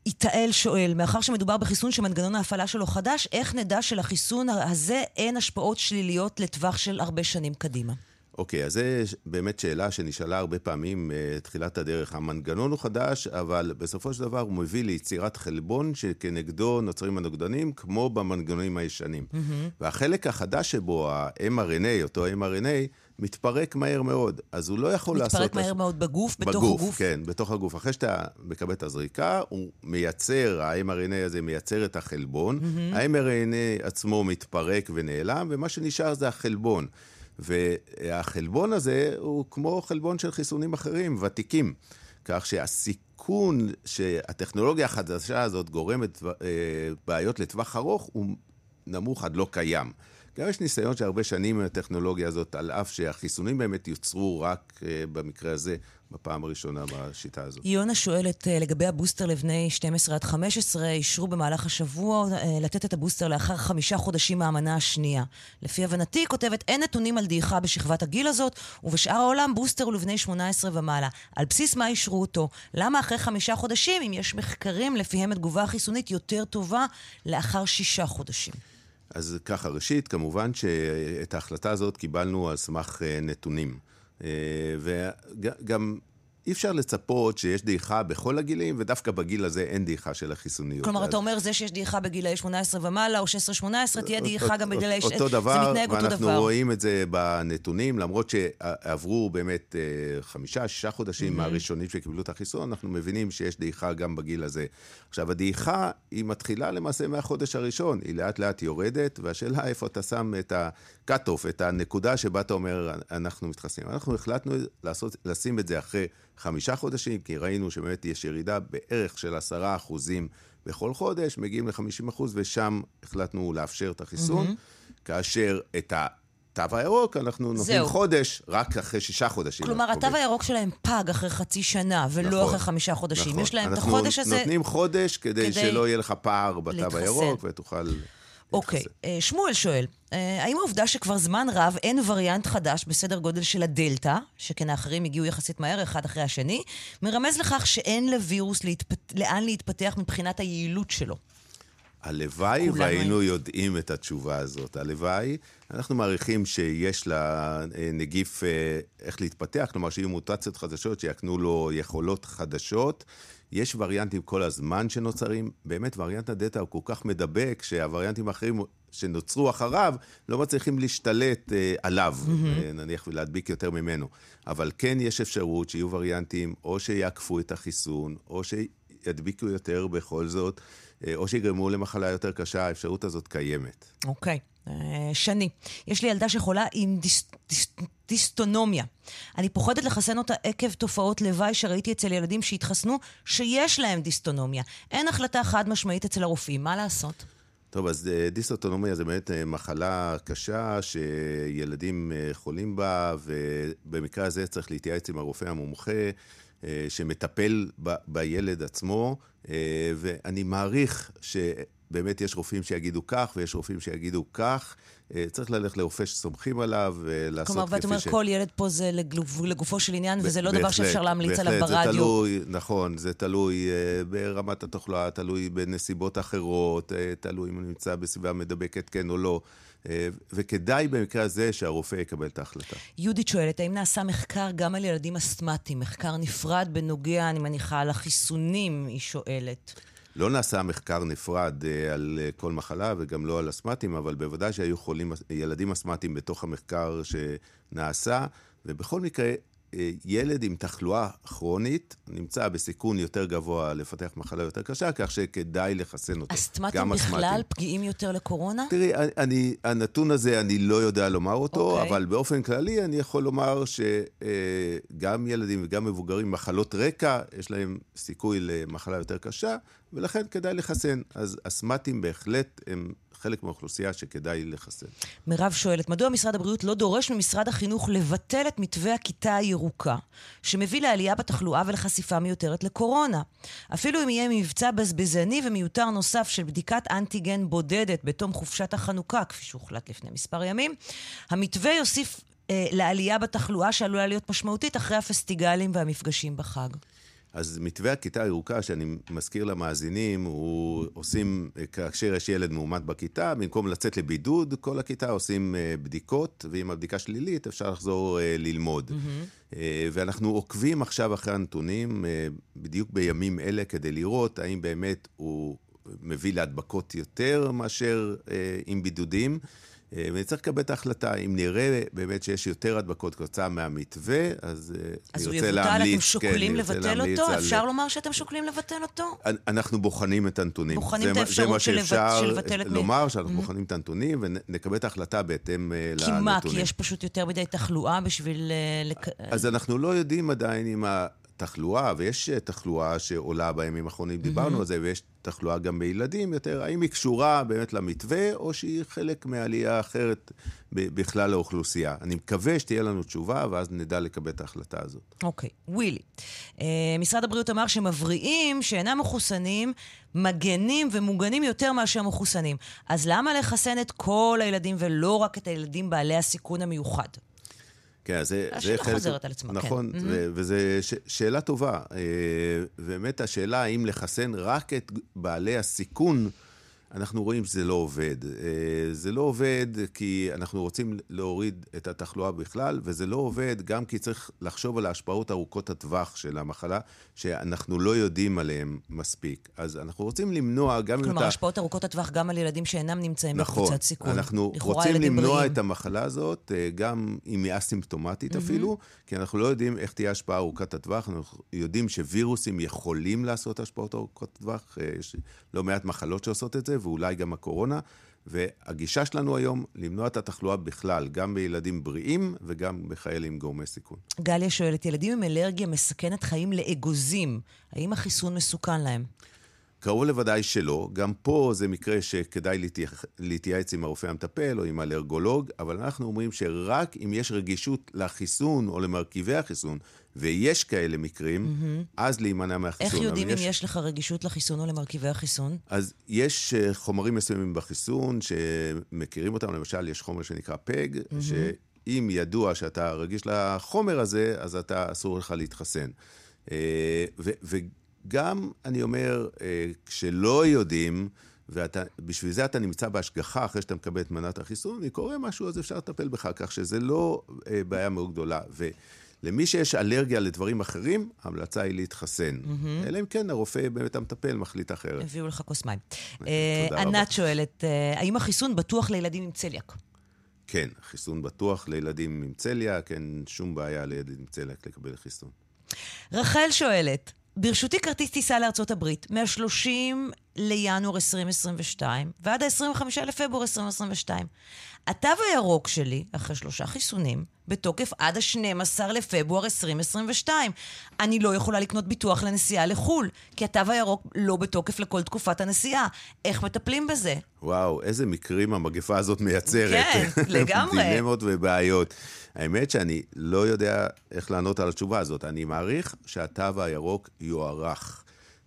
יתאל שואל, מאחר שמדובר בחיסון שמנגנון ההפעלה שלו חדש, איך נדע שלחיסון הזה אין השפעות שליליות לטווח של הרבה שנים קדימה? אוקיי, אז זו באמת שאלה שנשאלה הרבה פעמים uh, תחילת הדרך. המנגנון הוא חדש, אבל בסופו של דבר הוא מביא ליצירת חלבון שכנגדו נוצרים הנוגדנים, כמו במנגנונים הישנים. Mm-hmm. והחלק החדש שבו, ה-mRNA, אותו mRNA, מתפרק מהר מאוד, אז הוא לא יכול מתפרק לעשות... מתפרק מהר מאוד בגוף, בתוך בגוף, הגוף? כן, בתוך הגוף. אחרי שאתה מקבל את הזריקה, הוא מייצר, ה-mRNA הזה מייצר את החלבון, mm-hmm. ה-mRNA עצמו מתפרק ונעלם, ומה שנשאר זה החלבון. והחלבון הזה הוא כמו חלבון של חיסונים אחרים, ותיקים. כך שהסיכון שהטכנולוגיה החדשה הזאת גורמת אה, בעיות לטווח ארוך הוא נמוך עד לא קיים. גם יש ניסיון של הרבה שנים עם הטכנולוגיה הזאת, על אף שהחיסונים באמת יוצרו רק uh, במקרה הזה, בפעם הראשונה בשיטה הזאת. יונה שואלת uh, לגבי הבוסטר לבני 12 עד 15, אישרו במהלך השבוע uh, לתת את הבוסטר לאחר חמישה חודשים מהמנה השנייה. לפי הבנתי, היא כותבת, אין נתונים על דעיכה בשכבת הגיל הזאת, ובשאר העולם בוסטר הוא לבני 18 ומעלה. על בסיס מה אישרו אותו? למה אחרי חמישה חודשים, אם יש מחקרים לפיהם התגובה החיסונית יותר טובה לאחר שישה חודשים? אז ככה, ראשית, כמובן שאת ההחלטה הזאת קיבלנו על סמך אה, נתונים. אה, וגם אי אפשר לצפות שיש דעיכה בכל הגילים, ודווקא בגיל הזה אין דעיכה של החיסוניות. כלומר, אתה אומר, זה שיש דעיכה בגילאי 18 ומעלה, או 16-18, תהיה דעיכה גם בגילאי... אותו דבר, זה מתנהג אותו דבר. ואנחנו רואים את זה בנתונים, למרות שעברו באמת אה, חמישה, שישה חודשים מהראשונים שקיבלו את החיסון, אנחנו מבינים שיש דעיכה גם בגיל הזה. עכשיו, הדעיכה, היא מתחילה למעשה מהחודש הראשון, היא לאט לאט יורדת, והשאלה איפה אתה שם את ה-cut-off, את הנקודה שבה אתה אומר, אנחנו מתחסנים. אנחנו החלטנו לעשות, לשים את זה אחרי... חמישה חודשים, כי ראינו שבאמת יש ירידה בערך של עשרה אחוזים בכל חודש, מגיעים ל-50 אחוז, ושם החלטנו לאפשר את החיסון, mm-hmm. כאשר את ה... תו הירוק, אנחנו נותנים זהו. חודש רק אחרי שישה חודשים. כלומר, התו הירוק שלהם פג אחרי חצי שנה, ולא נכון, אחרי חמישה חודשים. נכון. יש להם את החודש הזה... אנחנו נותנים חודש כדי, כדי שלא יהיה לך פער בתו. הירוק, ותוכל... אוקיי, אה, שמואל שואל, אה, האם העובדה שכבר זמן רב אין וריאנט חדש בסדר גודל של הדלתא, שכן האחרים הגיעו יחסית מהר אחד אחרי השני, מרמז לכך שאין לווירוס להתפת... לאן להתפתח מבחינת היעילות שלו? הלוואי והיינו אין. יודעים את התשובה הזאת. הלוואי, אנחנו מעריכים שיש לנגיף אה, איך להתפתח, כלומר שיהיו מוטציות חדשות שיקנו לו יכולות חדשות. יש וריאנטים כל הזמן שנוצרים, באמת וריאנט הדאטה הוא כל כך מדבק, שהווריאנטים האחרים שנוצרו אחריו לא מצליחים להשתלט אה, עליו, mm-hmm. אה, נניח, ולהדביק יותר ממנו. אבל כן יש אפשרות שיהיו וריאנטים, או שיעקפו את החיסון, או שידביקו יותר בכל זאת, אה, או שיגרמו למחלה יותר קשה, האפשרות הזאת קיימת. אוקיי. Okay. אה, שני, יש לי ילדה שחולה עם דיס, דיס, דיסטונומיה. אני פוחדת לחסן אותה עקב תופעות לוואי שראיתי אצל ילדים שהתחסנו, שיש להם דיסטונומיה. אין החלטה חד משמעית אצל הרופאים, מה לעשות? טוב, אז אה, דיסאוטונומיה זה באמת אה, מחלה קשה שילדים חולים בה, ובמקרה הזה צריך להתייעץ עם הרופא המומחה שמטפל ב- בילד עצמו, ואני מעריך ש... באמת יש רופאים שיגידו כך ויש רופאים שיגידו כך. אה, צריך ללכת לרופא שסומכים עליו ולעשות כלומר, כפי ש... כלומר, ואת אומר, כל ילד פה זה לגוף, לגופו של עניין, וזה לא דבר שאפשר להמליץ עליו ברדיו. בהחלט, זה תלוי, נכון, זה תלוי uh, ברמת התחלואה, תלוי בנסיבות אחרות, uh, תלוי אם הוא נמצא בסביבה מדבקת, כן או לא. וכדאי במקרה הזה שהרופא יקבל את ההחלטה. יהודית שואלת, האם נעשה מחקר גם על ילדים אסתמטיים? מחקר נפרד בנוגע, אני מניחה, לחיסונים, היא שואלת. לא נעשה מחקר נפרד אה, על אה, כל מחלה וגם לא על אסמטים, אבל בוודאי שהיו חולים, ילדים אסמטיים בתוך המחקר שנעשה, ובכל מקרה, ילד עם תחלואה כרונית נמצא בסיכון יותר גבוה לפתח מחלה יותר קשה, כך שכדאי לחסן אותו. אסטמטים בכלל פגיעים יותר לקורונה? תראי, אני, הנתון הזה, אני לא יודע לומר אותו, okay. אוקיי. אבל באופן כללי אני יכול לומר שגם ילדים וגם מבוגרים, מחלות רקע, יש להם סיכוי למחלה יותר קשה, ולכן כדאי לחסן. אז אסמטים בהחלט הם חלק מהאוכלוסייה שכדאי לחסן. מירב שואלת, מדוע משרד הבריאות לא דורש ממשרד החינוך לבטל את מתווה הכיתה הירוקה, שמביא לעלייה בתחלואה ולחשיפה מיותרת לקורונה? אפילו אם יהיה מבצע בזבזני ומיותר נוסף של בדיקת אנטיגן בודדת בתום חופשת החנוכה, כפי שהוחלט לפני מספר ימים, המתווה יוסיף אה, לעלייה בתחלואה שעלולה להיות משמעותית אחרי הפסטיגלים והמפגשים בחג. אז מתווה הכיתה הירוקה, שאני מזכיר למאזינים, הוא עושים, כאשר יש ילד מאומת בכיתה, במקום לצאת לבידוד, כל הכיתה עושים אה, בדיקות, ואם הבדיקה שלילית, אפשר לחזור אה, ללמוד. Mm-hmm. ואנחנו עוקבים עכשיו אחרי הנתונים, בדיוק בימים אלה, כדי לראות האם באמת הוא מביא להדבקות יותר מאשר עם בידודים. אה, ונצטרך לקבל את ההחלטה. אם נראה באמת שיש יותר הדבקות כתוצאה מהמתווה, אז, אה, אז אני רוצה להמליץ... אז הוא יבוטל, אתם שוקלים כן, לבטל אותו? על... אפשר לומר שאתם שוקלים לבטל אותו? אנחנו בוחנים את הנתונים. בוחנים את האפשרות של לבטל את... לומר שאנחנו mm-hmm. בוחנים את הנתונים ונקבל את ההחלטה בהתאם כי לנתונים. כי מה? כי יש פשוט יותר מדי תחלואה בשביל... אז אנחנו לא יודעים עדיין אם ה... תחלואה, ויש אה, תחלואה שעולה בימים האחרונים, דיברנו mm-hmm. על זה, ויש תחלואה גם בילדים יותר, האם היא קשורה באמת למתווה, או שהיא חלק מעלייה אחרת בכלל האוכלוסייה. אני מקווה שתהיה לנו תשובה, ואז נדע לקבל את ההחלטה הזאת. אוקיי, okay. ווילי. Uh, משרד הבריאות אמר שמבריאים שאינם מחוסנים, מגנים ומוגנים יותר מאשר מחוסנים. אז למה לחסן את כל הילדים ולא רק את הילדים בעלי הסיכון המיוחד? כן, זה, זה חלק... חוזרת על עצמה, נכון, כן. נכון, וזו ש, שאלה טובה. אה, באמת השאלה האם לחסן רק את בעלי הסיכון אנחנו רואים שזה לא עובד. אה, זה לא עובד כי אנחנו רוצים להוריד את התחלואה בכלל, וזה לא עובד גם כי צריך לחשוב על ההשפעות ארוכות הטווח של המחלה, שאנחנו לא יודעים עליהן מספיק. אז אנחנו רוצים למנוע גם אם אתה... כלומר, השפעות ארוכות הטווח גם על ילדים שאינם נמצאים נכון, בקבוצת סיכון. נכון, אנחנו רוצים למנוע בריאים. את המחלה הזאת, אה, גם אם היא אסימפטומטית mm-hmm. אפילו, כי אנחנו לא יודעים איך תהיה השפעה ארוכת הטווח. אנחנו יודעים שווירוסים יכולים לעשות השפעות ארוכות טווח, אה, יש לא מעט מחלות שעושות את זה, ואולי גם הקורונה. והגישה שלנו היום, למנוע את התחלואה בכלל, גם בילדים בריאים וגם בחיילים גורמי סיכון. גליה שואלת, ילדים עם אלרגיה מסכנת חיים לאגוזים, האם החיסון מסוכן להם? קרוב לוודאי שלא. גם פה זה מקרה שכדאי להתייעץ עם הרופא המטפל או עם האלרגולוג, אבל אנחנו אומרים שרק אם יש רגישות לחיסון או למרכיבי החיסון, ויש כאלה מקרים, mm-hmm. אז להימנע מהחיסון. איך יודעים אם יש... יש לך רגישות לחיסון או למרכיבי החיסון? אז יש אה, חומרים מסוימים בחיסון שמכירים אותם, למשל, יש חומר שנקרא פג, mm-hmm. שאם ידוע שאתה רגיש לחומר הזה, אז אתה, אסור לך להתחסן. אה, וגם, אני אומר, אה, כשלא יודעים, ובשביל זה אתה נמצא בהשגחה אחרי שאתה מקבל את מנת החיסון, אם קורה משהו, אז אפשר לטפל בך, כך שזה לא בעיה מאוד גדולה. ו... למי שיש אלרגיה לדברים אחרים, ההמלצה היא להתחסן. Mm-hmm. אלא אם כן הרופא באמת המטפל מחליט אחרת. הביאו לך כוס מים. אה, ענת שואלת, אה, האם החיסון בטוח לילדים עם צליאק? כן, חיסון בטוח לילדים עם צליאק, אין שום בעיה לילדים עם צליאק לקבל חיסון. רחל שואלת, ברשותי כרטיס טיסה לארצות הברית, מה-30 לינואר 2022 ועד ה-25 לפברואר 2022. התו הירוק שלי, אחרי שלושה חיסונים, בתוקף עד ה-12 לפברואר 2022. אני לא יכולה לקנות ביטוח לנסיעה לחו"ל, כי התו הירוק לא בתוקף לכל תקופת הנסיעה. איך מטפלים בזה? וואו, איזה מקרים המגפה הזאת מייצרת. כן, לגמרי. דילמות ובעיות. האמת שאני לא יודע איך לענות על התשובה הזאת. אני מעריך שהתו הירוק יוארך.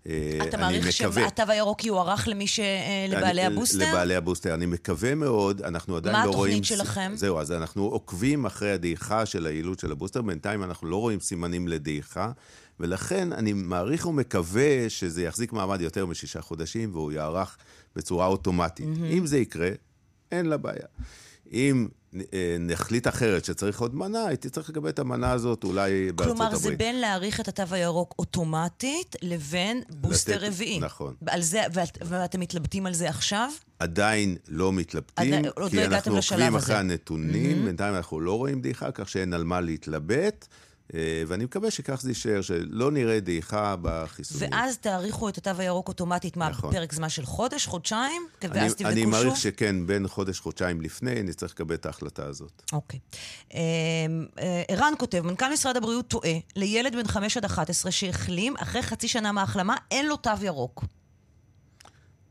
אה, אתה מעריך שהתו הירוק יוארך למי ש... אה, לבעלי הבוסטר? לבעלי הבוסטר. אני מקווה מאוד, אנחנו עדיין לא רואים... מה התוכנית שלכם? זהו, אז אנחנו עוקבים אחרי הדעיכה של היעילות של הבוסטר. בינתיים אנחנו לא רואים סימנים לדעיכה, ולכן אני מעריך ומקווה שזה יחזיק מעמד יותר משישה חודשים והוא יארך בצורה אוטומטית. אם זה יקרה, אין לה בעיה. אם אה, נחליט אחרת שצריך עוד מנה, הייתי צריך לקבל את המנה הזאת אולי בארצות הברית. כלומר, זה בין להאריך את התו הירוק אוטומטית לבין בוסטר לתת- רביעי. נכון. על זה, ואת, ואתם מתלבטים על זה עכשיו? עדיין לא מתלבטים, עדיין- כי לא אנחנו עוקבים. אחרי הנתונים, מהמם. בינתיים אנחנו לא רואים דעיכה, כך שאין על מה להתלבט, אה, ואני מקווה שכך זה יישאר, שלא נראה דעיכה בחיסונים. ואז תאריכו את התו הירוק אוטומטית, מה, נכון. בפרק זמן של חודש, חודשיים? אני, ואז תבדקו אני שוב? מעריך שכן, בין חודש-חודשיים לפני, נצטרך לקבל את ההחלטה הזאת. אוקיי. אה, אה, ערן כותב, מנכ"ל משרד הבריאות טועה, לילד בן 5 עד 11 שהחלים, אחרי חצי שנה מההחלמה, אין לו תו ירוק.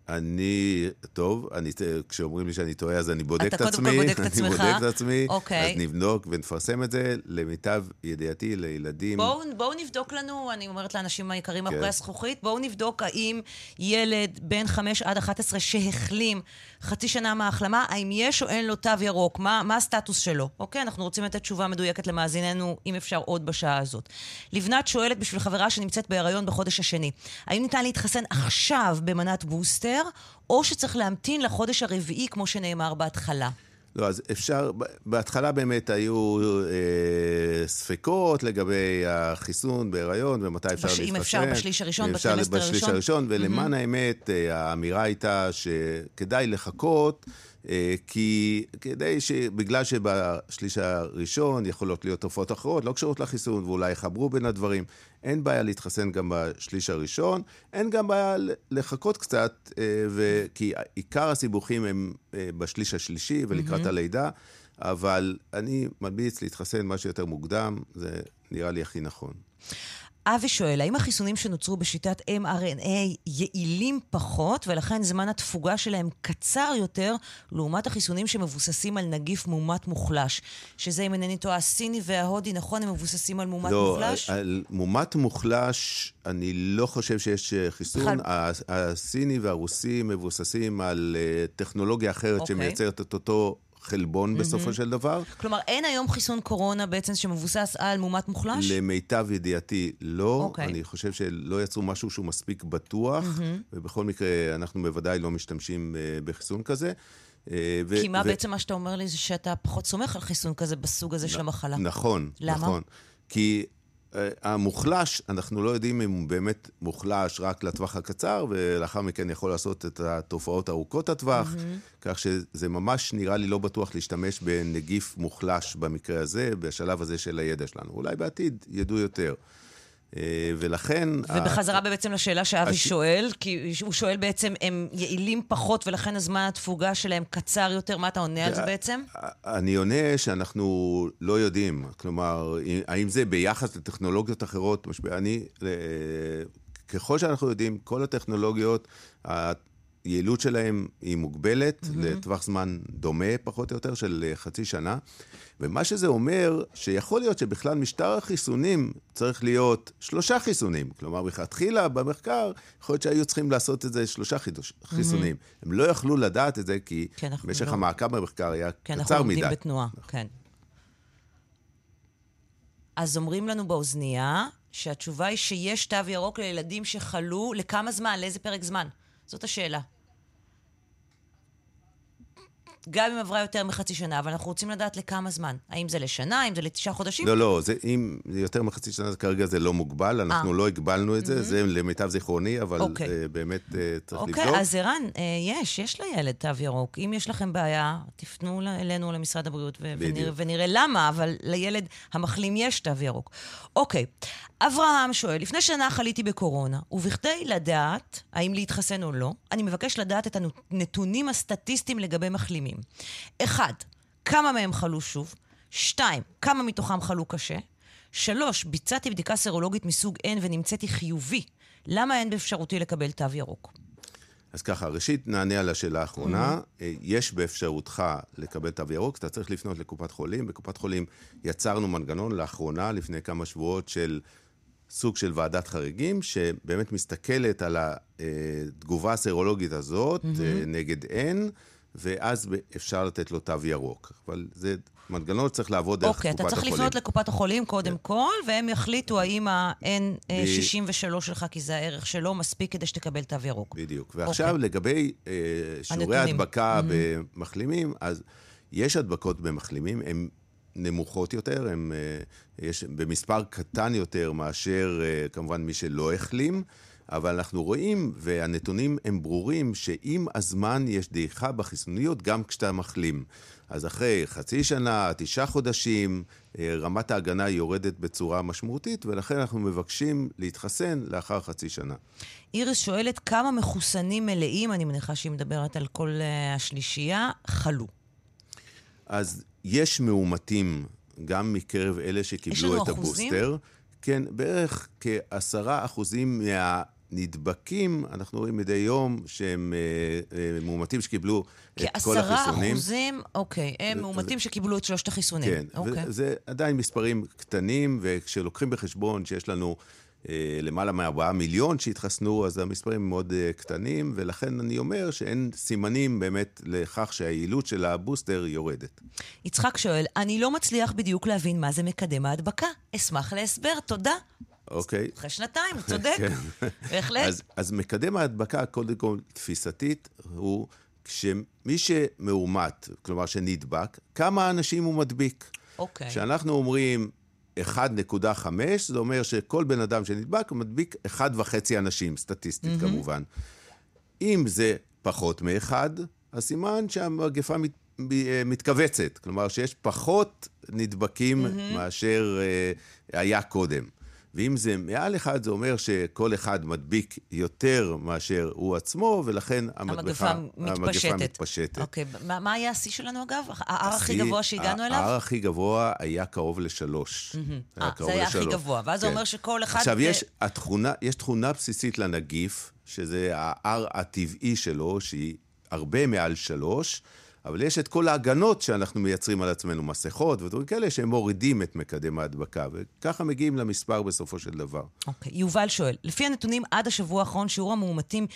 אני, טוב, אני, כשאומרים לי שאני טועה, אז אני בודק אתה את קודם כל עצמי. בודק את אני עצמך. בודק את עצמי, אוקיי. אז נבדוק ונפרסם את זה. למיטב ידיעתי, לילדים... בואו בואו נבדוק לנו, אני אומרת לאנשים היקרים כן. מאחורי הזכוכית, בואו נבדוק האם ילד בן 5 עד 11 שהחלים חצי שנה מההחלמה, האם יש או אין לו תו ירוק, מה, מה הסטטוס שלו? אוקיי, אנחנו רוצים לתת תשובה מדויקת למאזיננו, אם אפשר עוד בשעה הזאת. לבנת שואלת בשביל חברה שנמצאת בהיריון בחודש השני, האם ניתן להתחסן עכשיו במנת בוסטר, או שצריך להמתין לחודש הרביעי, כמו שנאמר בהתחלה? לא, אז אפשר, בהתחלה באמת היו אה, ספקות לגבי החיסון בהיריון ומתי אפשר בש- להתחסן. אם אפשר בשליש הראשון, אם אפשר בטרימסטר בשליש הראשון. הראשון, ולמען האמת, אה, האמירה הייתה שכדאי לחכות, אה, כי כדי ש... בגלל שבשליש הראשון יכולות להיות תופעות אחרות, לא קשורות לחיסון, ואולי יחברו בין הדברים. אין בעיה להתחסן גם בשליש הראשון, אין גם בעיה לחכות קצת, אה, ו... כי עיקר הסיבוכים הם אה, בשליש השלישי ולקראת הלידה, אבל אני ממליץ להתחסן מה שיותר מוקדם, זה נראה לי הכי נכון. אבי שואל, האם החיסונים שנוצרו בשיטת mRNA יעילים פחות, ולכן זמן התפוגה שלהם קצר יותר, לעומת החיסונים שמבוססים על נגיף מאומת מוחלש? שזה, אם אינני טועה, הסיני וההודי, נכון? הם מבוססים על מאומת לא, מוחלש? על, על מומת מוחלש, אני לא חושב שיש אה, חיסון. בכלל- הסיני והרוסי מבוססים על אה, טכנולוגיה אחרת אוקיי. שמייצרת את אותו חלבון בסופו של דבר. כלומר, אין היום חיסון קורונה בעצם שמבוסס על מאומת מוחלש? למיטב ידיעתי, לא. אוקיי. אני חושב שלא יצרו משהו שהוא מספיק בטוח, ובכל מקרה, אנחנו בוודאי לא משתמשים אה, בחיסון כזה. אה, ו- כי מה ו- בעצם מה שאתה אומר לי זה שאתה פחות סומך על חיסון כזה בסוג הזה של המחלה. נכון, למה? נכון. כי uh, המוחלש, אנחנו לא יודעים אם הוא באמת מוחלש רק לטווח הקצר, ולאחר מכן יכול לעשות את התופעות ארוכות הטווח, mm-hmm. כך שזה ממש נראה לי לא בטוח להשתמש בנגיף מוחלש במקרה הזה, בשלב הזה של הידע שלנו. אולי בעתיד ידעו יותר. Uh, ולכן... ובחזרה בעצם לשאלה שאבי הש- שואל, כי הוא שואל בעצם, הם יעילים פחות ולכן הזמן התפוגה שלהם קצר יותר, מה אתה עונה על זה בעצם? אני עונה שאנחנו לא יודעים. כלומר, האם זה ביחס לטכנולוגיות אחרות? משפיע? אני, אה, ככל שאנחנו יודעים, כל הטכנולוגיות, היעילות שלהן היא מוגבלת mm-hmm. לטווח זמן דומה, פחות או יותר, של אה, חצי שנה. ומה שזה אומר, שיכול להיות שבכלל משטר החיסונים צריך להיות שלושה חיסונים. כלומר, מלכתחילה במחקר, יכול להיות שהיו צריכים לעשות את זה שלושה חידוש, חיסונים. הם לא יכלו לדעת את זה, כי אנחנו משך לא- המעקב במחקר היה אנחנו קצר עומדים מדי. בתנועה, כן. אז אומרים לנו באוזנייה שהתשובה היא שיש תו ירוק לילדים שחלו, לכמה זמן? לאיזה פרק זמן? זאת השאלה. גם אם עברה יותר מחצי שנה, אבל אנחנו רוצים לדעת לכמה זמן. האם זה לשנה, האם זה לתשעה חודשים? לא, לא, זה, אם זה יותר מחצי שנה, כרגע זה לא מוגבל, אנחנו לא הגבלנו את זה, זה למיטב זיכרוני, אבל אה. אוקיי. אה, באמת אה, צריך אוקיי, לבדוק. אז ערן, אה, יש, יש לילד תו ירוק. אם יש לכם בעיה, תפנו אלינו למשרד הבריאות ו- ונראה. ונראה למה, אבל לילד המחלים יש תו ירוק. אוקיי, אברהם שואל, לפני שנה חליתי בקורונה, ובכדי לדעת האם להתחסן או לא, אני מבקש לדעת את הנתונים הסטטיסטיים לגבי מחלימים. אחד, כמה מהם חלו שוב? שתיים, כמה מתוכם חלו קשה? שלוש, ביצעתי בדיקה סרולוגית מסוג N ונמצאתי חיובי. למה אין באפשרותי לקבל תו ירוק? אז ככה, ראשית נענה על השאלה האחרונה. Mm-hmm. יש באפשרותך לקבל תו ירוק, אתה צריך לפנות לקופת חולים. בקופת חולים יצרנו מנגנון לאחרונה, לפני כמה שבועות, של סוג של ועדת חריגים, שבאמת מסתכלת על התגובה הסרולוגית הזאת mm-hmm. נגד N, ואז אפשר לתת לו תו ירוק. אבל זה מנגנון שצריך לעבוד דרך אוקיי, קופת אתה החולים. צריך לפנות לקופת החולים קודם כן. כל, והם יחליטו האם ה-N63 ב- שלך, כי זה הערך שלו, מספיק כדי שתקבל תו ירוק. בדיוק. ועכשיו, לגבי אה, שיעורי אוקיי. הנתונים. Mm-hmm. ההדבקה במחלימים, אז יש הדבקות במחלימים, הן נמוכות יותר, הן יש במספר קטן יותר מאשר כמובן מי שלא החלים. אבל אנחנו רואים, והנתונים הם ברורים, שעם הזמן יש דעיכה בחיסוניות גם כשאתה מחלים. אז אחרי חצי שנה, תשעה חודשים, אה, רמת ההגנה יורדת בצורה משמעותית, ולכן אנחנו מבקשים להתחסן לאחר חצי שנה. איריס שואלת כמה מחוסנים מלאים, אני מניחה שהיא מדברת על כל אה, השלישייה, חלו. אז יש מאומתים גם מקרב אלה שקיבלו את אחוזים? הבוסטר. כן, בערך כעשרה אחוזים מה... נדבקים, אנחנו רואים מדי יום שהם אה, אה, מאומתים שקיבלו את כל החיסונים. כעשרה אחוזים, אוקיי, הם מאומתים שקיבלו את שלושת החיסונים. כן, אוקיי. וזה עדיין מספרים קטנים, וכשלוקחים בחשבון שיש לנו למעלה מארבעה מיליון שהתחסנו, אז המספרים מאוד אה, קטנים, ולכן אני אומר שאין סימנים באמת לכך שהיעילות של הבוסטר יורדת. יצחק שואל, אני לא מצליח בדיוק להבין מה זה מקדם ההדבקה. אשמח להסבר, תודה. אוקיי. אחרי שנתיים, צודק. כן. בהחלט. אז, אז מקדם ההדבקה, קודם כל, תפיסתית, הוא שמי שמאומת, כלומר שנדבק, כמה אנשים הוא מדביק. אוקיי. כשאנחנו אומרים 1.5, זה אומר שכל בן אדם שנדבק מדביק 1.5 אנשים, סטטיסטית mm-hmm. כמובן. אם זה פחות מאחד, אז סימן שהמגפה מת, מתכווצת. כלומר, שיש פחות נדבקים mm-hmm. מאשר uh, היה קודם. ואם זה מעל אחד, זה אומר שכל אחד מדביק יותר מאשר הוא עצמו, ולכן המגפה מתפשטת. המגפה מתפשטת. אוקיי, מה, מה היה השיא שלנו אגב? ה-R הכי גבוה שהגענו אליו? ה-R הכי גבוה היה קרוב לשלוש. אה, זה היה הכי גבוה, ואז כן. זה אומר שכל אחד... עכשיו, יש, התכונה, יש תכונה בסיסית לנגיף, שזה ה-R הטבעי שלו, שהיא הרבה מעל שלוש. אבל יש את כל ההגנות שאנחנו מייצרים על עצמנו, מסכות ודברים כאלה, שהם מורידים את מקדם ההדבקה, וככה מגיעים למספר בסופו של דבר. אוקיי, okay. יובל שואל, לפי הנתונים עד השבוע האחרון, שיעור המאומתים...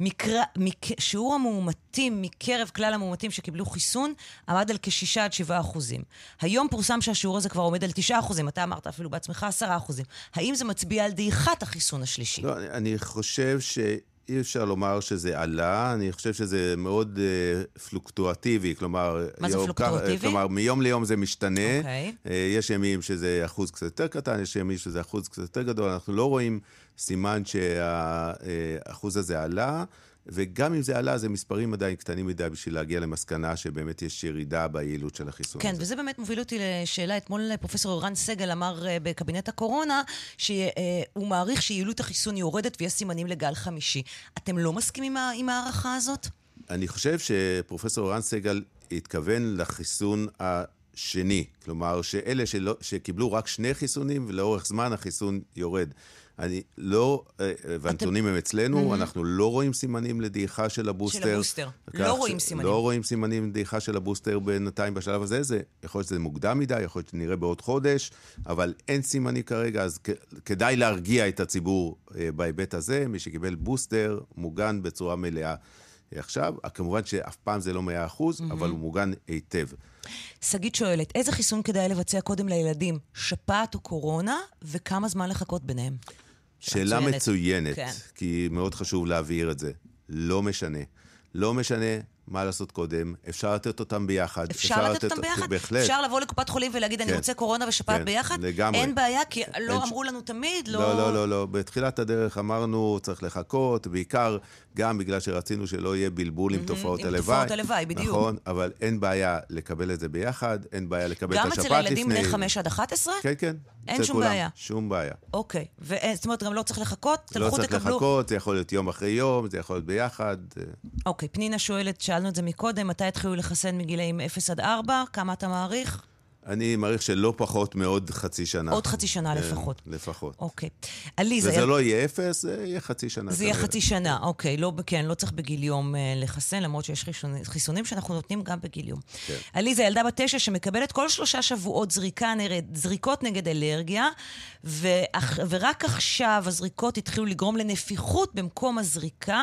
מקר... מק... שיעור המאומתים מקרב כלל המאומתים שקיבלו חיסון עמד על כ-6 עד 7 אחוזים. היום פורסם שהשיעור הזה כבר עומד על 9 אחוזים, אתה אמרת אפילו בעצמך 10 אחוזים. האם זה מצביע על דעיכת החיסון השלישי? לא, אני חושב ש... אי אפשר לומר שזה עלה, אני חושב שזה מאוד uh, פלוקטואטיבי, כלומר... מה זה פלוקטואטיבי? כלומר, מיום ליום זה משתנה. Okay. אוקיי. Uh, יש ימים שזה אחוז קצת יותר קטן, יש ימים שזה אחוז קצת יותר גדול, אנחנו לא רואים סימן שהאחוז הזה עלה. וגם אם זה עלה, זה מספרים עדיין קטנים מדי בשביל להגיע למסקנה שבאמת יש ירידה ביעילות של החיסון כן, הזה. כן, וזה באמת מוביל אותי לשאלה. אתמול פרופסור ערן סגל אמר uh, בקבינט הקורונה שהוא uh, מעריך שיעילות החיסון יורדת ויש סימנים לגל חמישי. אתם לא מסכימים עם, עם ההערכה הזאת? אני חושב שפרופסור ערן סגל התכוון לחיסון השני. כלומר, שאלה שלא, שקיבלו רק שני חיסונים ולאורך זמן החיסון יורד. אני לא, אה, והנתונים הם אצלנו, אנחנו לא רואים סימנים לדעיכה של הבוסטר. של הבוסטר, לא רואים סימנים. לא רואים סימנים לדעיכה של הבוסטר בינתיים בשלב הזה. זה, יכול להיות שזה מוקדם מדי, יכול להיות שנראה בעוד חודש, אבל אין סימנים כרגע, אז כדאי להרגיע את הציבור אה, בהיבט הזה. מי שקיבל בוסטר, מוגן בצורה מלאה. עכשיו, כמובן שאף פעם זה לא מאה אחוז, mm-hmm. אבל הוא מוגן היטב. שגית שואלת, איזה חיסון כדאי לבצע קודם לילדים, שפעת או קורונה, וכמה זמן לחכות ביניהם? שאלה מצוינת, כן. כי מאוד חשוב להבהיר את זה. לא משנה. לא משנה מה לעשות קודם, אפשר לתת אותם ביחד. אפשר, אפשר לתת אותם ביחד? בהחלט. אפשר לבוא לקופת חולים ולהגיד, כן. אני רוצה קורונה ושפעת כן, ביחד? לגמרי. אין בעיה, כי לא אמרו לנו תמיד, לא... לא, לא, לא, לא. בתחילת הדרך אמרנו, צריך לחכות, בעיקר גם בגלל שרצינו שלא יהיה בלבול עם תופעות הלוואי. עם תופעות הלוואי, בדיוק. נכון, אבל אין בעיה לקבל את זה ביחד, אין בעיה לקבל את השפעת לפני... גם אצל הילדים בני 5 עד 11? כן, כן. אין שום כולם. בעיה. שום בעיה. אוקיי. זאת אומרת, גם לא צריך לחכות? לא צריך. לחכות, זה יכול להיות יום אחרי יום, זה יכול להיות ביחד. אוקיי, פנינה שואלת, שאלנו את זה מקודם, מתי התחילו לחסן מגילאים 0 עד 4? כמה אתה מעריך? אני מעריך שלא פחות מעוד חצי שנה. עוד חצי שנה כן, לפחות. לפחות. אוקיי. עליזה... וזה לא יהיה אפס, זה יהיה חצי שנה. זה יהיה חצי שנה, אוקיי. לא, כן, לא צריך בגיל יום אה, לחסן, למרות שיש חיסונים, חיסונים שאנחנו נותנים גם בגיל יום. כן. עליזה, ילדה בת תשע שמקבלת כל שלושה שבועות זריקה, נרד, זריקות נגד אלרגיה, ואח, ורק עכשיו הזריקות התחילו לגרום לנפיחות במקום הזריקה.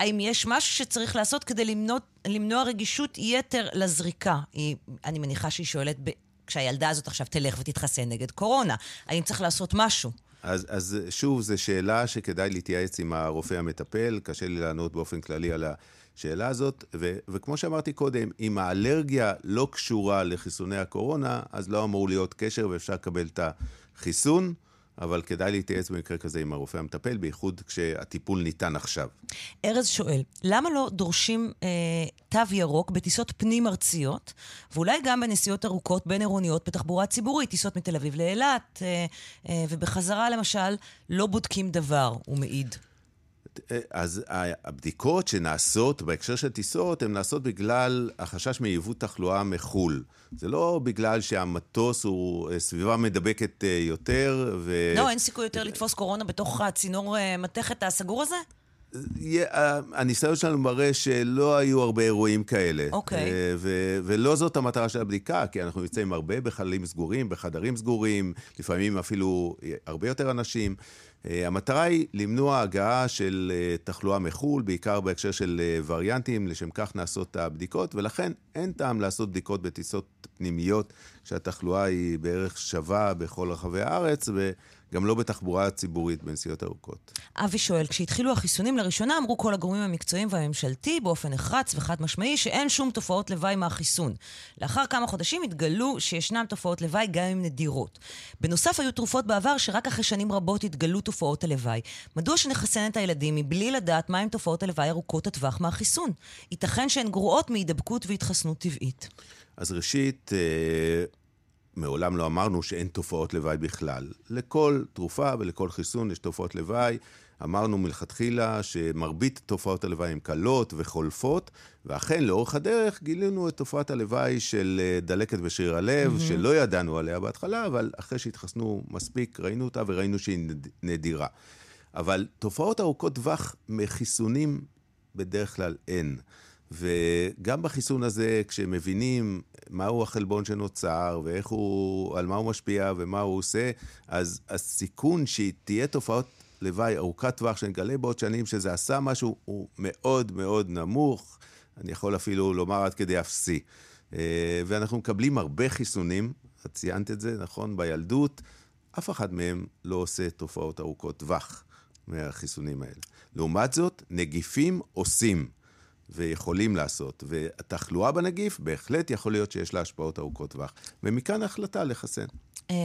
האם יש משהו שצריך לעשות כדי למנוע, למנוע רגישות יתר לזריקה? היא, אני מניחה שהיא שואלת כשהילדה הזאת עכשיו תלך ותתחסן נגד קורונה? האם צריך לעשות משהו? אז, אז שוב, זו שאלה שכדאי להתייעץ עם הרופא המטפל. קשה לי לענות באופן כללי על השאלה הזאת, ו, וכמו שאמרתי קודם, אם האלרגיה לא קשורה לחיסוני הקורונה, אז לא אמור להיות קשר ואפשר לקבל את החיסון. אבל כדאי להתייעץ במקרה כזה עם הרופא המטפל, בייחוד כשהטיפול ניתן עכשיו. ארז שואל, למה לא דורשים אה, תו ירוק בטיסות פנים-ארציות, ואולי גם בנסיעות ארוכות בין-עירוניות בתחבורה ציבורית, טיסות מתל אביב לאילת, אה, אה, ובחזרה למשל, לא בודקים דבר, הוא מעיד. אז הבדיקות שנעשות בהקשר של טיסות, הן נעשות בגלל החשש מיבוא תחלואה מחו"ל. זה לא בגלל שהמטוס הוא אה, סביבה מדבקת אה, יותר, ו... לא, אין סיכוי יותר לתפוס קורונה בתוך הצינור אה, מתכת הסגור הזה? הניסיון שלנו מראה שלא היו הרבה אירועים כאלה. אוקיי. ו- ולא זאת המטרה של הבדיקה, כי אנחנו נמצאים הרבה בחללים סגורים, בחדרים סגורים, לפעמים אפילו הרבה יותר אנשים. אה, המטרה היא למנוע הגעה של אה, תחלואה מחו"ל, בעיקר בהקשר של אה, וריאנטים, לשם כך נעשות הבדיקות, ולכן אין טעם לעשות בדיקות בטיסות פנימיות, כשהתחלואה היא בערך שווה בכל רחבי הארץ, גם לא בתחבורה ציבורית בנסיעות ארוכות. אבי שואל, כשהתחילו החיסונים לראשונה אמרו כל הגורמים המקצועיים והממשלתי באופן נחרץ וחד משמעי שאין שום תופעות לוואי מהחיסון. לאחר כמה חודשים התגלו שישנן תופעות לוואי גם אם נדירות. בנוסף היו תרופות בעבר שרק אחרי שנים רבות התגלו תופעות הלוואי. מדוע שנחסן את הילדים מבלי לדעת מהם תופעות הלוואי ארוכות הטווח מהחיסון? ייתכן שהן גרועות מהידבקות והתחסנות טבעית. אז ראשית, אה, מעולם לא אמרנו שאין תופעות לוואי בכלל. לכל תרופה ולכל חיסון יש תופעות לוואי. אמרנו מלכתחילה שמרבית תופעות הלוואי הן קלות וחולפות, ואכן, לאורך הדרך גילינו את תופעת הלוואי של אה, דלקת בשריר הלב, mm-hmm. שלא ידענו עליה בהתחלה, אבל אחרי שהתחסנו מספיק, ראינו אותה וראינו שהיא נדירה. אבל תופעות ארוכות טווח מחיסונים בדרך כלל אין. וגם בחיסון הזה, כשמבינים מהו החלבון שנוצר, ואיך הוא, על מה הוא משפיע ומה הוא עושה, אז הסיכון שתהיה תופעות לוואי ארוכת טווח, שנגלה בעוד שנים שזה עשה משהו, הוא מאוד מאוד נמוך, אני יכול אפילו לומר עד כדי אפסי. אה, ואנחנו מקבלים הרבה חיסונים, את ציינת את זה, נכון, בילדות, אף אחד מהם לא עושה תופעות ארוכות טווח מהחיסונים האלה. לעומת זאת, נגיפים עושים. ויכולים לעשות. והתחלואה בנגיף, בהחלט יכול להיות שיש לה השפעות ארוכות טווח. ומכאן ההחלטה לחסן. אה,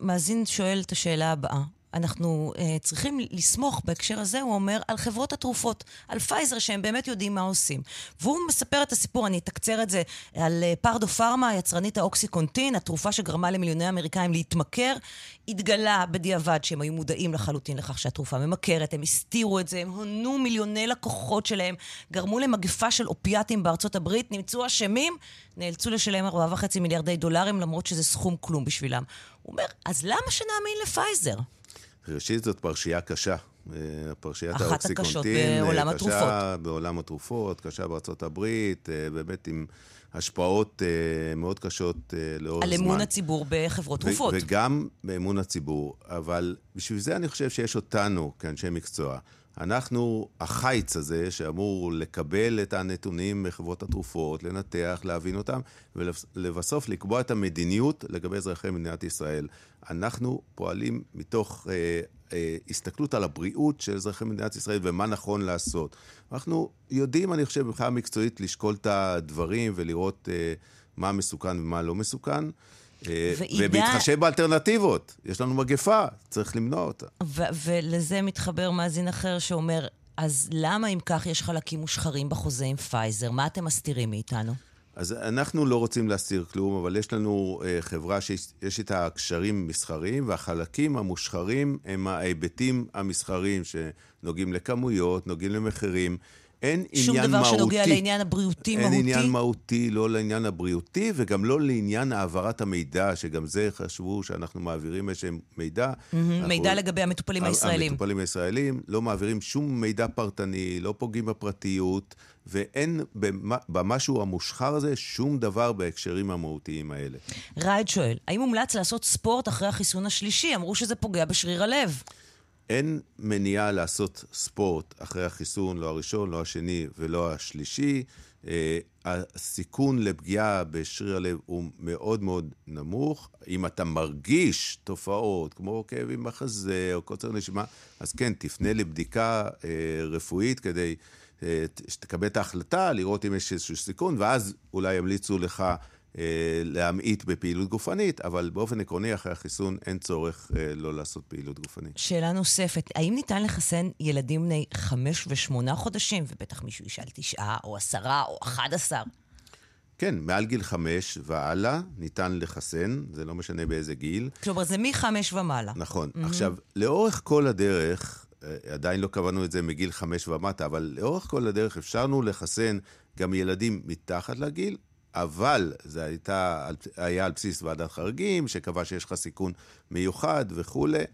מאזין שואל את השאלה הבאה. אנחנו אה, צריכים לסמוך בהקשר הזה, הוא אומר, על חברות התרופות, על פייזר, שהם באמת יודעים מה עושים. והוא מספר את הסיפור, אני אקצר את זה, על אה, פרדו פארמה, יצרנית האוקסיקונטין, התרופה שגרמה למיליוני אמריקאים להתמכר, התגלה בדיעבד שהם היו מודעים לחלוטין לכך שהתרופה ממכרת, הם הסתירו את זה, הם הונו מיליוני לקוחות שלהם, גרמו למגפה של אופיאטים בארצות הברית, נמצאו אשמים, נאלצו לשלם 4.5 מיליארדי דולרים, למרות שזה סכום כלום בשבילם. הוא אומר, אז למה שנאמין לפייזר? ראשית, זאת פרשייה קשה. אה, פרשיית האוקסיקונטין. אחת הקשות בעולם אה, התרופות. קשה בעולם התרופות, קשה בארצות הברית, אה, באמת עם השפעות מאוד קשות לאורך זמן. על אמון הציבור בחברות תרופות. וגם באמון הציבור, אבל בשביל זה אני חושב שיש אותנו כאנשי מקצוע. אנחנו, החיץ הזה, שאמור לקבל את הנתונים מחברות התרופות, לנתח, להבין אותם, ולבסוף לקבוע את המדיניות לגבי אזרחי מדינת ישראל. אנחנו פועלים מתוך אה, אה, הסתכלות על הבריאות של אזרחי מדינת ישראל ומה נכון לעשות. אנחנו יודעים, אני חושב, מבחינה מקצועית, לשקול את הדברים ולראות אה, מה מסוכן ומה לא מסוכן. אה, ובהתחשב באלטרנטיבות, יש לנו מגפה, צריך למנוע אותה. ולזה מתחבר מאזין אחר שאומר, אז למה אם כך יש חלקים מושחרים בחוזה עם פייזר? מה אתם מסתירים מאיתנו? אז אנחנו לא רוצים להסתיר כלום, אבל יש לנו uh, חברה שיש איתה קשרים מסחריים, והחלקים המושחרים הם ההיבטים המסחריים שנוגעים לכמויות, נוגעים למחירים. אין עניין מהותי. שום דבר שנוגע לעניין הבריאותי, אין מהותי? אין עניין מהותי, לא לעניין הבריאותי, וגם לא לעניין העברת המידע, שגם זה חשבו שאנחנו מעבירים איזשהם מידע. Mm-hmm, אנחנו, מידע לגבי המטופלים הישראלים. המטופלים הישראלים, לא מעבירים שום מידע פרטני, לא פוגעים בפרטיות, ואין במשהו המושחר הזה שום דבר בהקשרים המהותיים האלה. רייד שואל, האם מומלץ לעשות ספורט אחרי החיסון השלישי? אמרו שזה פוגע בשריר הלב. אין מניעה לעשות ספורט אחרי החיסון, לא הראשון, לא השני ולא השלישי. אה, הסיכון לפגיעה בשריר הלב הוא מאוד מאוד נמוך. אם אתה מרגיש תופעות כמו כאבים בחזה או קוצר נשימה, אז כן, תפנה לבדיקה אה, רפואית כדי אה, שתקבל את ההחלטה, לראות אם יש איזשהו סיכון, ואז אולי ימליצו לך להמעיט בפעילות גופנית, אבל באופן עקרוני, אחרי החיסון אין צורך אה, לא לעשות פעילות גופנית. שאלה נוספת, האם ניתן לחסן ילדים בני חמש ושמונה חודשים, ובטח מישהו ישאל תשעה, או עשרה, או אחד עשר? כן, מעל גיל חמש והלאה ניתן לחסן, זה לא משנה באיזה גיל. כלומר, זה מחמש ומעלה. נכון. Mm-hmm. עכשיו, לאורך כל הדרך, אה, עדיין לא קבענו את זה מגיל חמש ומטה, אבל לאורך כל הדרך אפשרנו לחסן גם ילדים מתחת לגיל, אבל זה הייתה, היה על בסיס ועדת חריגים, שקבע שיש לך סיכון מיוחד וכולי.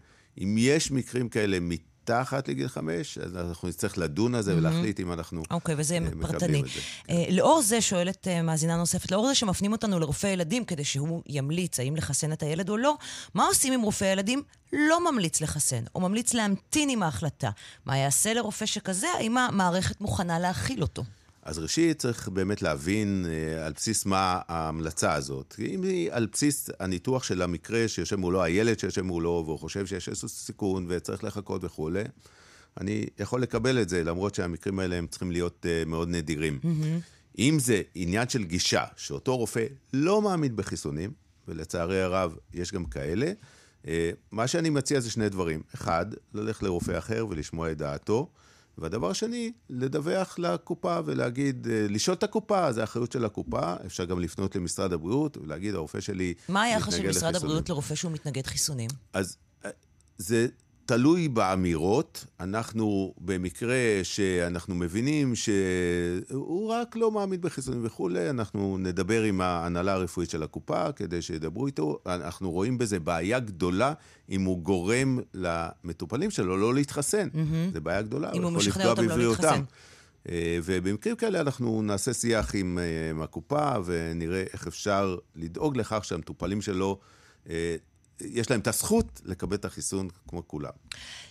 אם יש מקרים כאלה מתחת לגיל חמש, אז אנחנו נצטרך לדון על זה mm-hmm. ולהחליט אם אנחנו אוקיי, okay, וזה uh, פרטני. את זה. Uh, לאור זה, שואלת uh, מאזינה נוספת, לאור זה שמפנים אותנו לרופא ילדים כדי שהוא ימליץ האם לחסן את הילד או לא, מה עושים אם רופא ילדים לא ממליץ לחסן, או ממליץ להמתין עם ההחלטה? מה יעשה לרופא שכזה? האם המערכת מוכנה להכיל אותו? אז ראשית צריך באמת להבין אה, על בסיס מה ההמלצה הזאת. אם היא על בסיס הניתוח של המקרה שיושב מולו, הילד שיושב מולו, והוא חושב שיש איזשהו סיכון וצריך לחכות וכולי, אני יכול לקבל את זה, למרות שהמקרים האלה הם צריכים להיות אה, מאוד נדירים. Mm-hmm. אם זה עניין של גישה, שאותו רופא לא מאמין בחיסונים, ולצערי הרב יש גם כאלה, אה, מה שאני מציע זה שני דברים. אחד, ללכת לרופא אחר ולשמוע את דעתו. והדבר השני, לדווח לקופה ולהגיד, אה, לשאול את הקופה, זה אחריות של הקופה, אפשר גם לפנות למשרד הבריאות ולהגיד, הרופא שלי מה היחס של משרד הבריאות לרופא שהוא מתנגד חיסונים? אז אה, זה תלוי באמירות. אנחנו, במקרה שאנחנו מבינים שהוא רק לא מאמין בחיסונים וכולי, אנחנו נדבר עם ההנהלה הרפואית של הקופה כדי שידברו איתו. אנחנו רואים בזה בעיה גדולה אם הוא גורם למטופלים שלו לא להתחסן. Mm-hmm. זו בעיה גדולה, הוא יכול לפגוע לא בבריאותם. אה, ובמקרים כאלה אנחנו נעשה שיח עם, אה, עם הקופה ונראה איך אפשר לדאוג לכך שהמטופלים שלו אה, יש להם את הזכות לקבל את החיסון כמו כולם.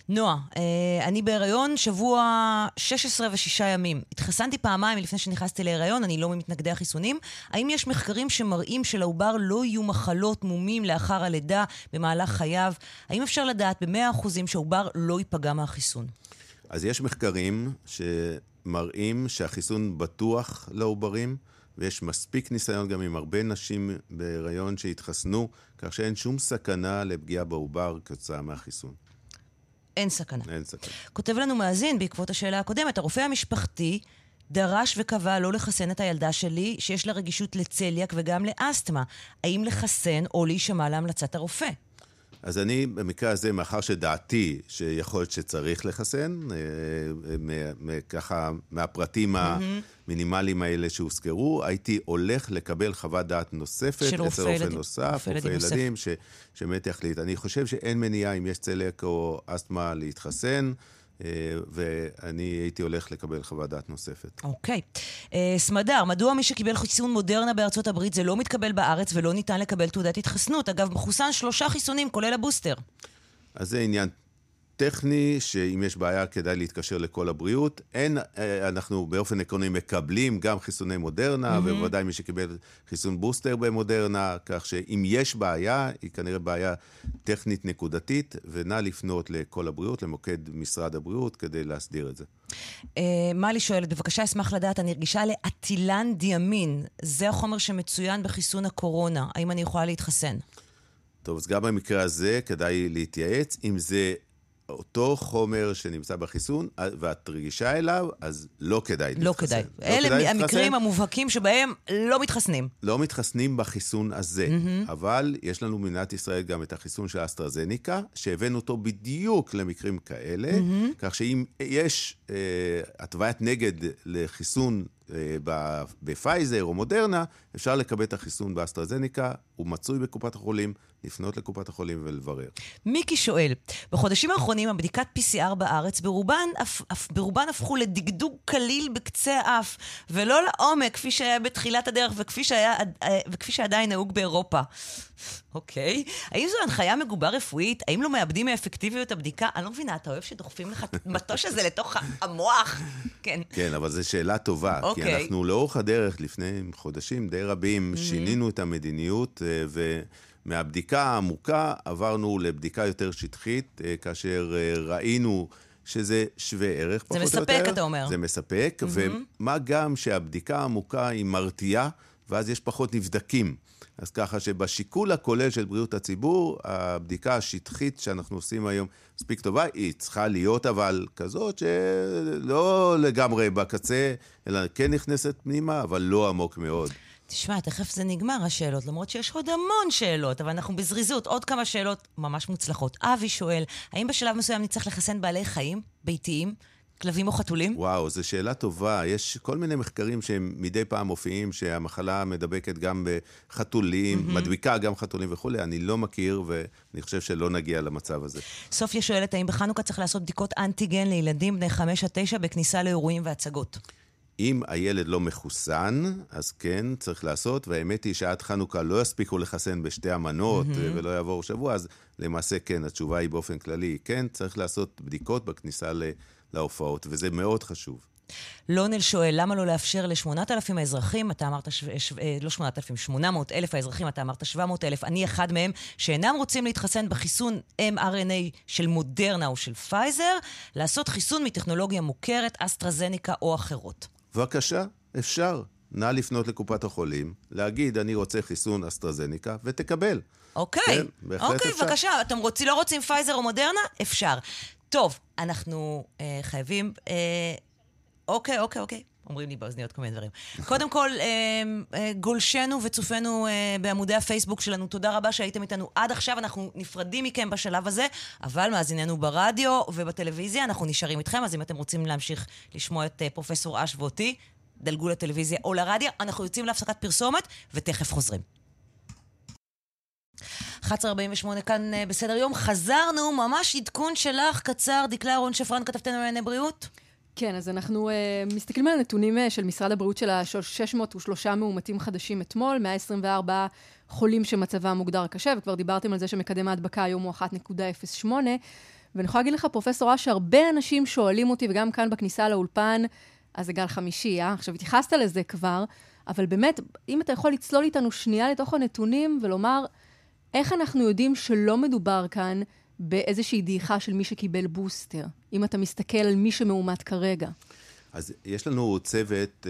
נועה, אה, אני בהיריון שבוע 16 ו-6 ימים. התחסנתי פעמיים לפני שנכנסתי להיריון, אני לא ממתנגדי החיסונים. האם יש מחקרים שמראים שלעובר לא יהיו מחלות, מומים לאחר הלידה במהלך חייו? האם אפשר לדעת ב-100% שהעובר לא ייפגע מהחיסון? אז יש מחקרים שמראים שהחיסון בטוח לעוברים. ויש מספיק ניסיון גם עם הרבה נשים בהיריון שהתחסנו, כך שאין שום סכנה לפגיעה בעובר כתוצאה מהחיסון. אין סכנה. אין סכנה. כותב לנו מאזין בעקבות השאלה הקודמת, הרופא המשפחתי דרש וקבע לא לחסן את הילדה שלי, שיש לה רגישות לצליאק וגם לאסתמה. האם לחסן או להישמע להמלצת הרופא? אז אני, במקרה הזה, מאחר שדעתי שיכול להיות שצריך לחסן, אה, ככה מהפרטים המינימליים האלה שהוזכרו, הייתי הולך לקבל חוות דעת נוספת, של רופא ילדים. נוסף, רופא ילדים, שבאמת יחליט. אני חושב שאין מניעה, אם יש צליאק או אסתמה, להתחסן. אה, ואני הייתי הולך לקבל חוות דעת נוספת. אוקיי. אה, סמדר, מדוע מי שקיבל חיסון מודרנה בארצות הברית זה לא מתקבל בארץ ולא ניתן לקבל תעודת התחסנות? אגב, מחוסן שלושה חיסונים, כולל הבוסטר. אז זה עניין טכני, שאם יש בעיה כדאי להתקשר לכל הבריאות. אין, אה, אנחנו באופן עקרוני מקבלים גם חיסוני מודרנה, mm-hmm. ובוודאי מי שקיבל חיסון בוסטר במודרנה, כך שאם יש בעיה, היא כנראה בעיה טכנית נקודתית, ונא לפנות לכל הבריאות, למוקד משרד הבריאות, כדי להסדיר את זה. Uh, מלי שואלת, בבקשה אשמח לדעת, אני רגישה לאטילן דיאמין. זה החומר שמצוין בחיסון הקורונה. האם אני יכולה להתחסן? טוב, אז גם במקרה הזה כדאי להתייעץ. אם זה אותו חומר שנמצא בחיסון, ואת רגישה אליו, אז לא כדאי לא להתחסן. כדאי. לא אלה כדאי המקרים להתחסן. המובהקים שבהם לא מתחסנים. לא מתחסנים בחיסון הזה, mm-hmm. אבל יש לנו במדינת ישראל גם את החיסון של אסטרזניקה, שהבאנו אותו בדיוק למקרים כאלה, mm-hmm. כך שאם יש אה, התוויית נגד לחיסון אה, בפייזר או מודרנה, אפשר לקבל את החיסון באסטרזניקה, הוא מצוי בקופת החולים, לפנות לקופת החולים ולברר. מיקי שואל, בחודשים האחרונים הבדיקת PCR בארץ ברובן, אפ, אפ, ברובן הפכו לדגדוג קליל בקצה האף, ולא לעומק כפי שהיה בתחילת הדרך וכפי, שהיה, אה, וכפי שעדיין נהוג באירופה. אוקיי. האם זו הנחיה מגובה רפואית? האם לא מאבדים מאפקטיביות הבדיקה? אני לא מבינה, אתה אוהב שדוחפים לך את המטוש הזה לתוך המוח? כן. כן, אבל זו שאלה טובה. אוקיי. כי אנחנו לאורך הדרך, לפני חודשים די רבים. שינינו את המדיניות, אה, ומהבדיקה העמוקה עברנו לבדיקה יותר שטחית, אה, כאשר אה, ראינו... שזה שווה ערך, פחות או יותר. זה מספק, אתה אומר. זה מספק, mm-hmm. ומה גם שהבדיקה העמוקה היא מרתיעה, ואז יש פחות נבדקים. אז ככה שבשיקול הכולל של בריאות הציבור, הבדיקה השטחית שאנחנו עושים היום מספיק טובה, היא צריכה להיות אבל כזאת שלא לגמרי בקצה, אלא כן נכנסת פנימה, אבל לא עמוק מאוד. תשמע, תכף זה נגמר השאלות, למרות שיש עוד המון שאלות, אבל אנחנו בזריזות. עוד כמה שאלות ממש מוצלחות. אבי שואל, האם בשלב מסוים נצטרך לחסן בעלי חיים, ביתיים? כלבים או חתולים? וואו, זו שאלה טובה. יש כל מיני מחקרים שהם מדי פעם מופיעים, שהמחלה מדבקת גם בחתולים, mm-hmm. מדביקה גם חתולים וכולי. אני לא מכיר, ואני חושב שלא נגיע למצב הזה. סופיה שואלת, האם בחנוכה צריך לעשות בדיקות אנטיגן לילדים בני 5 עד 9 בכניסה לאירועים והצגות? אם הילד לא מחוסן, אז כן, צריך לעשות, והאמת היא שעד חנוכה לא יספיקו לחסן בשתי המנות mm-hmm. ולא יעבור שבוע, אז למעשה כן, התשובה היא באופן כללי, כן, צריך לעשות בדיקות בכניסה להופעות, וזה מאוד חשוב. לונל שואל, למה לא לאפשר ל-8,000 האזרחים, אתה אמרת, ש... ש... אה, לא 8,000, 800 אלף האזרחים, אתה אמרת 700 אלף, אני אחד מהם, שאינם רוצים להתחסן בחיסון mRNA של מודרנה או של פייזר, לעשות חיסון מטכנולוגיה מוכרת, אסטרזניקה או אחרות. בבקשה, אפשר. נא לפנות לקופת החולים, להגיד, אני רוצה חיסון אסטרזניקה, ותקבל. אוקיי, כן, בהחלט אוקיי, אפשר. בבקשה. אתם רוצים, לא רוצים פייזר או מודרנה? אפשר. טוב, אנחנו אה, חייבים... אה, אוקיי, אוקיי, אוקיי. אומרים לי באוזניות כל מיני דברים. קודם כל, אה, אה, גולשנו וצופינו אה, בעמודי הפייסבוק שלנו, תודה רבה שהייתם איתנו עד עכשיו. אנחנו נפרדים מכם בשלב הזה, אבל מאזיננו ברדיו ובטלוויזיה, אנחנו נשארים איתכם, אז אם אתם רוצים להמשיך לשמוע את פרופסור אש ואותי, דלגו לטלוויזיה או לרדיו. אנחנו יוצאים להפסקת פרסומת, ותכף חוזרים. 11.48 כאן בסדר יום. חזרנו, ממש עדכון שלך, קצר. דקלה אהרון שפרן, כתבתנו לענייני בריאות. כן, אז אנחנו uh, מסתכלים על הנתונים uh, של משרד הבריאות של ה-603 מאומתים חדשים אתמול, 124 חולים שמצבם מוגדר קשה, וכבר דיברתם על זה שמקדם ההדבקה היום הוא 1.08. ואני יכולה להגיד לך, פרופסור אש, שהרבה אנשים שואלים אותי, וגם כאן בכניסה לאולפן, אז זה גל חמישי, אה? עכשיו, התייחסת לזה כבר, אבל באמת, אם אתה יכול לצלול איתנו שנייה לתוך הנתונים ולומר, איך אנחנו יודעים שלא מדובר כאן באיזושהי דעיכה של מי שקיבל בוסטר, אם אתה מסתכל על מי שמאומת כרגע? אז יש לנו צוות uh,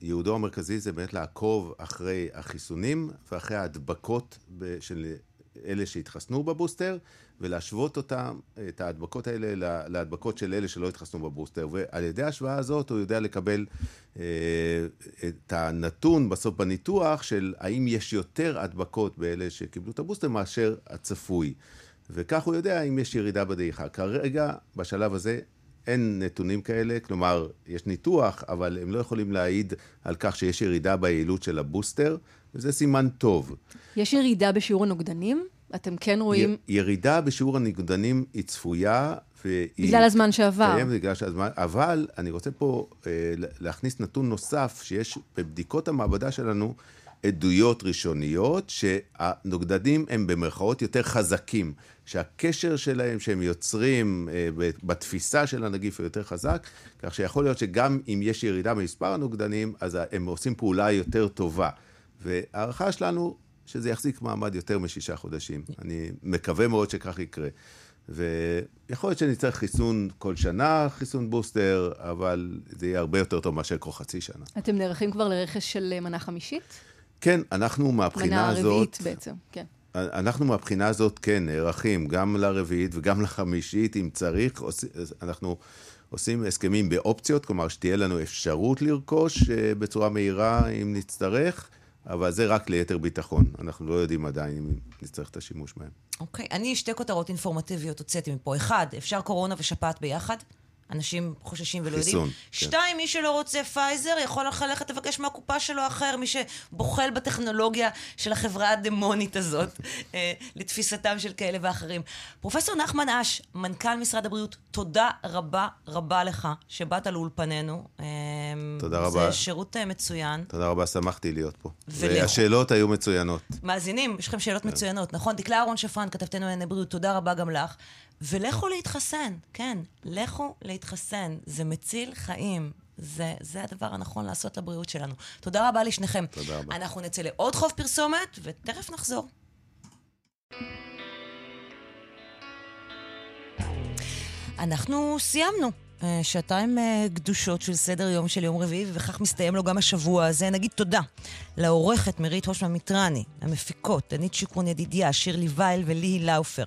שייעודו המרכזי זה באמת לעקוב אחרי החיסונים ואחרי ההדבקות של אלה שהתחסנו בבוסטר, ולהשוות אותם, את ההדבקות האלה, להדבקות של אלה שלא התחסנו בבוסטר. ועל ידי ההשוואה הזאת הוא יודע לקבל אה, את הנתון בסוף בניתוח של האם יש יותר הדבקות באלה שקיבלו את הבוסטר מאשר הצפוי. וכך הוא יודע אם יש ירידה בדעיכה. כרגע, בשלב הזה, אין נתונים כאלה, כלומר, יש ניתוח, אבל הם לא יכולים להעיד על כך שיש ירידה ביעילות של הבוסטר, וזה סימן טוב. יש ירידה בשיעור הנוגדנים? אתם כן רואים... י- ירידה בשיעור הנוגדנים היא צפויה, והיא... בגלל הזמן שעבר. כן, בגלל שהזמן, אבל אני רוצה פה אה, להכניס נתון נוסף, שיש בבדיקות המעבדה שלנו, עדויות ראשוניות שהנוגדנים הם במרכאות יותר חזקים, שהקשר שלהם שהם יוצרים אה, בתפיסה של הנגיף הוא יותר חזק, כך שיכול להיות שגם אם יש ירידה במספר הנוגדנים, אז הם עושים פעולה יותר טובה. וההערכה שלנו שזה יחזיק מעמד יותר משישה חודשים. אני מקווה מאוד שכך יקרה. ויכול להיות שנצטרך חיסון כל שנה, חיסון בוסטר, אבל זה יהיה הרבה יותר טוב מאשר כל חצי שנה. אתם נערכים כבר לרכש של מנה חמישית? כן, אנחנו מהבחינה הזאת... מנה רביעית בעצם, כן. אנחנו מהבחינה הזאת, כן, נערכים גם לרביעית וגם לחמישית, אם צריך. אנחנו עושים הסכמים באופציות, כלומר שתהיה לנו אפשרות לרכוש אה, בצורה מהירה אם נצטרך, אבל זה רק ליתר ביטחון. אנחנו לא יודעים עדיין אם נצטרך את השימוש בהם. אוקיי, okay. אני שתי כותרות אינפורמטיביות הוצאתי מפה. אחד, אפשר קורונה ושפעת ביחד? אנשים חוששים ולא חיסון, יודעים. כן. שתיים, מי שלא רוצה פייזר יכול ללכת לבקש מהקופה שלו אחר, מי שבוחל בטכנולוגיה של החברה הדמונית הזאת, אה, לתפיסתם של כאלה ואחרים. פרופסור נחמן אש, מנכ"ל משרד הבריאות, תודה רבה רבה לך שבאת לאולפנינו. אה, תודה רבה. זה שירות אה, מצוין. תודה רבה, שמחתי להיות פה. ולכו. והשאלות היו מצוינות. מאזינים, יש לכם שאלות מצוינות, נכון? דקלה אהרון שפרן, כתבתנו לענייני בריאות, תודה רבה גם לך. ולכו להתחסן, כן, לכו להתחסן, זה מציל חיים. זה, זה הדבר הנכון לעשות לבריאות שלנו. תודה רבה לשניכם. תודה רבה. אנחנו נצא לעוד חוב פרסומת, ותכף נחזור. אנחנו סיימנו. אה, שעתיים אה, גדושות של סדר יום של יום רביעי, ובכך מסתיים לו גם השבוע הזה. נגיד תודה לעורכת מרית הושמן מיטרני, למפיקות, דנית שיקרון ידידיה, שירלי וייל וליהי לאופר.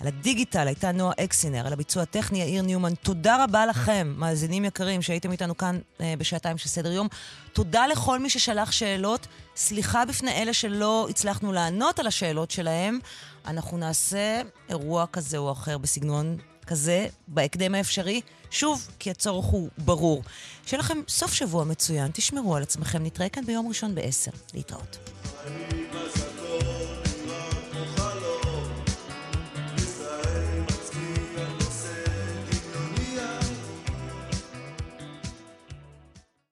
על הדיגיטל הייתה נועה אקסינר, על הביצוע הטכני יאיר ניומן. תודה רבה לכם, מאזינים יקרים, שהייתם איתנו כאן אה, בשעתיים של סדר יום. תודה לכל מי ששלח שאלות. סליחה בפני אלה שלא הצלחנו לענות על השאלות שלהם. אנחנו נעשה אירוע כזה או אחר בסגנון כזה בהקדם האפשרי. שוב, כי הצורך הוא ברור. שיהיה לכם סוף שבוע מצוין, תשמרו על עצמכם, נתראה כאן ביום ראשון ב-10. להתראות.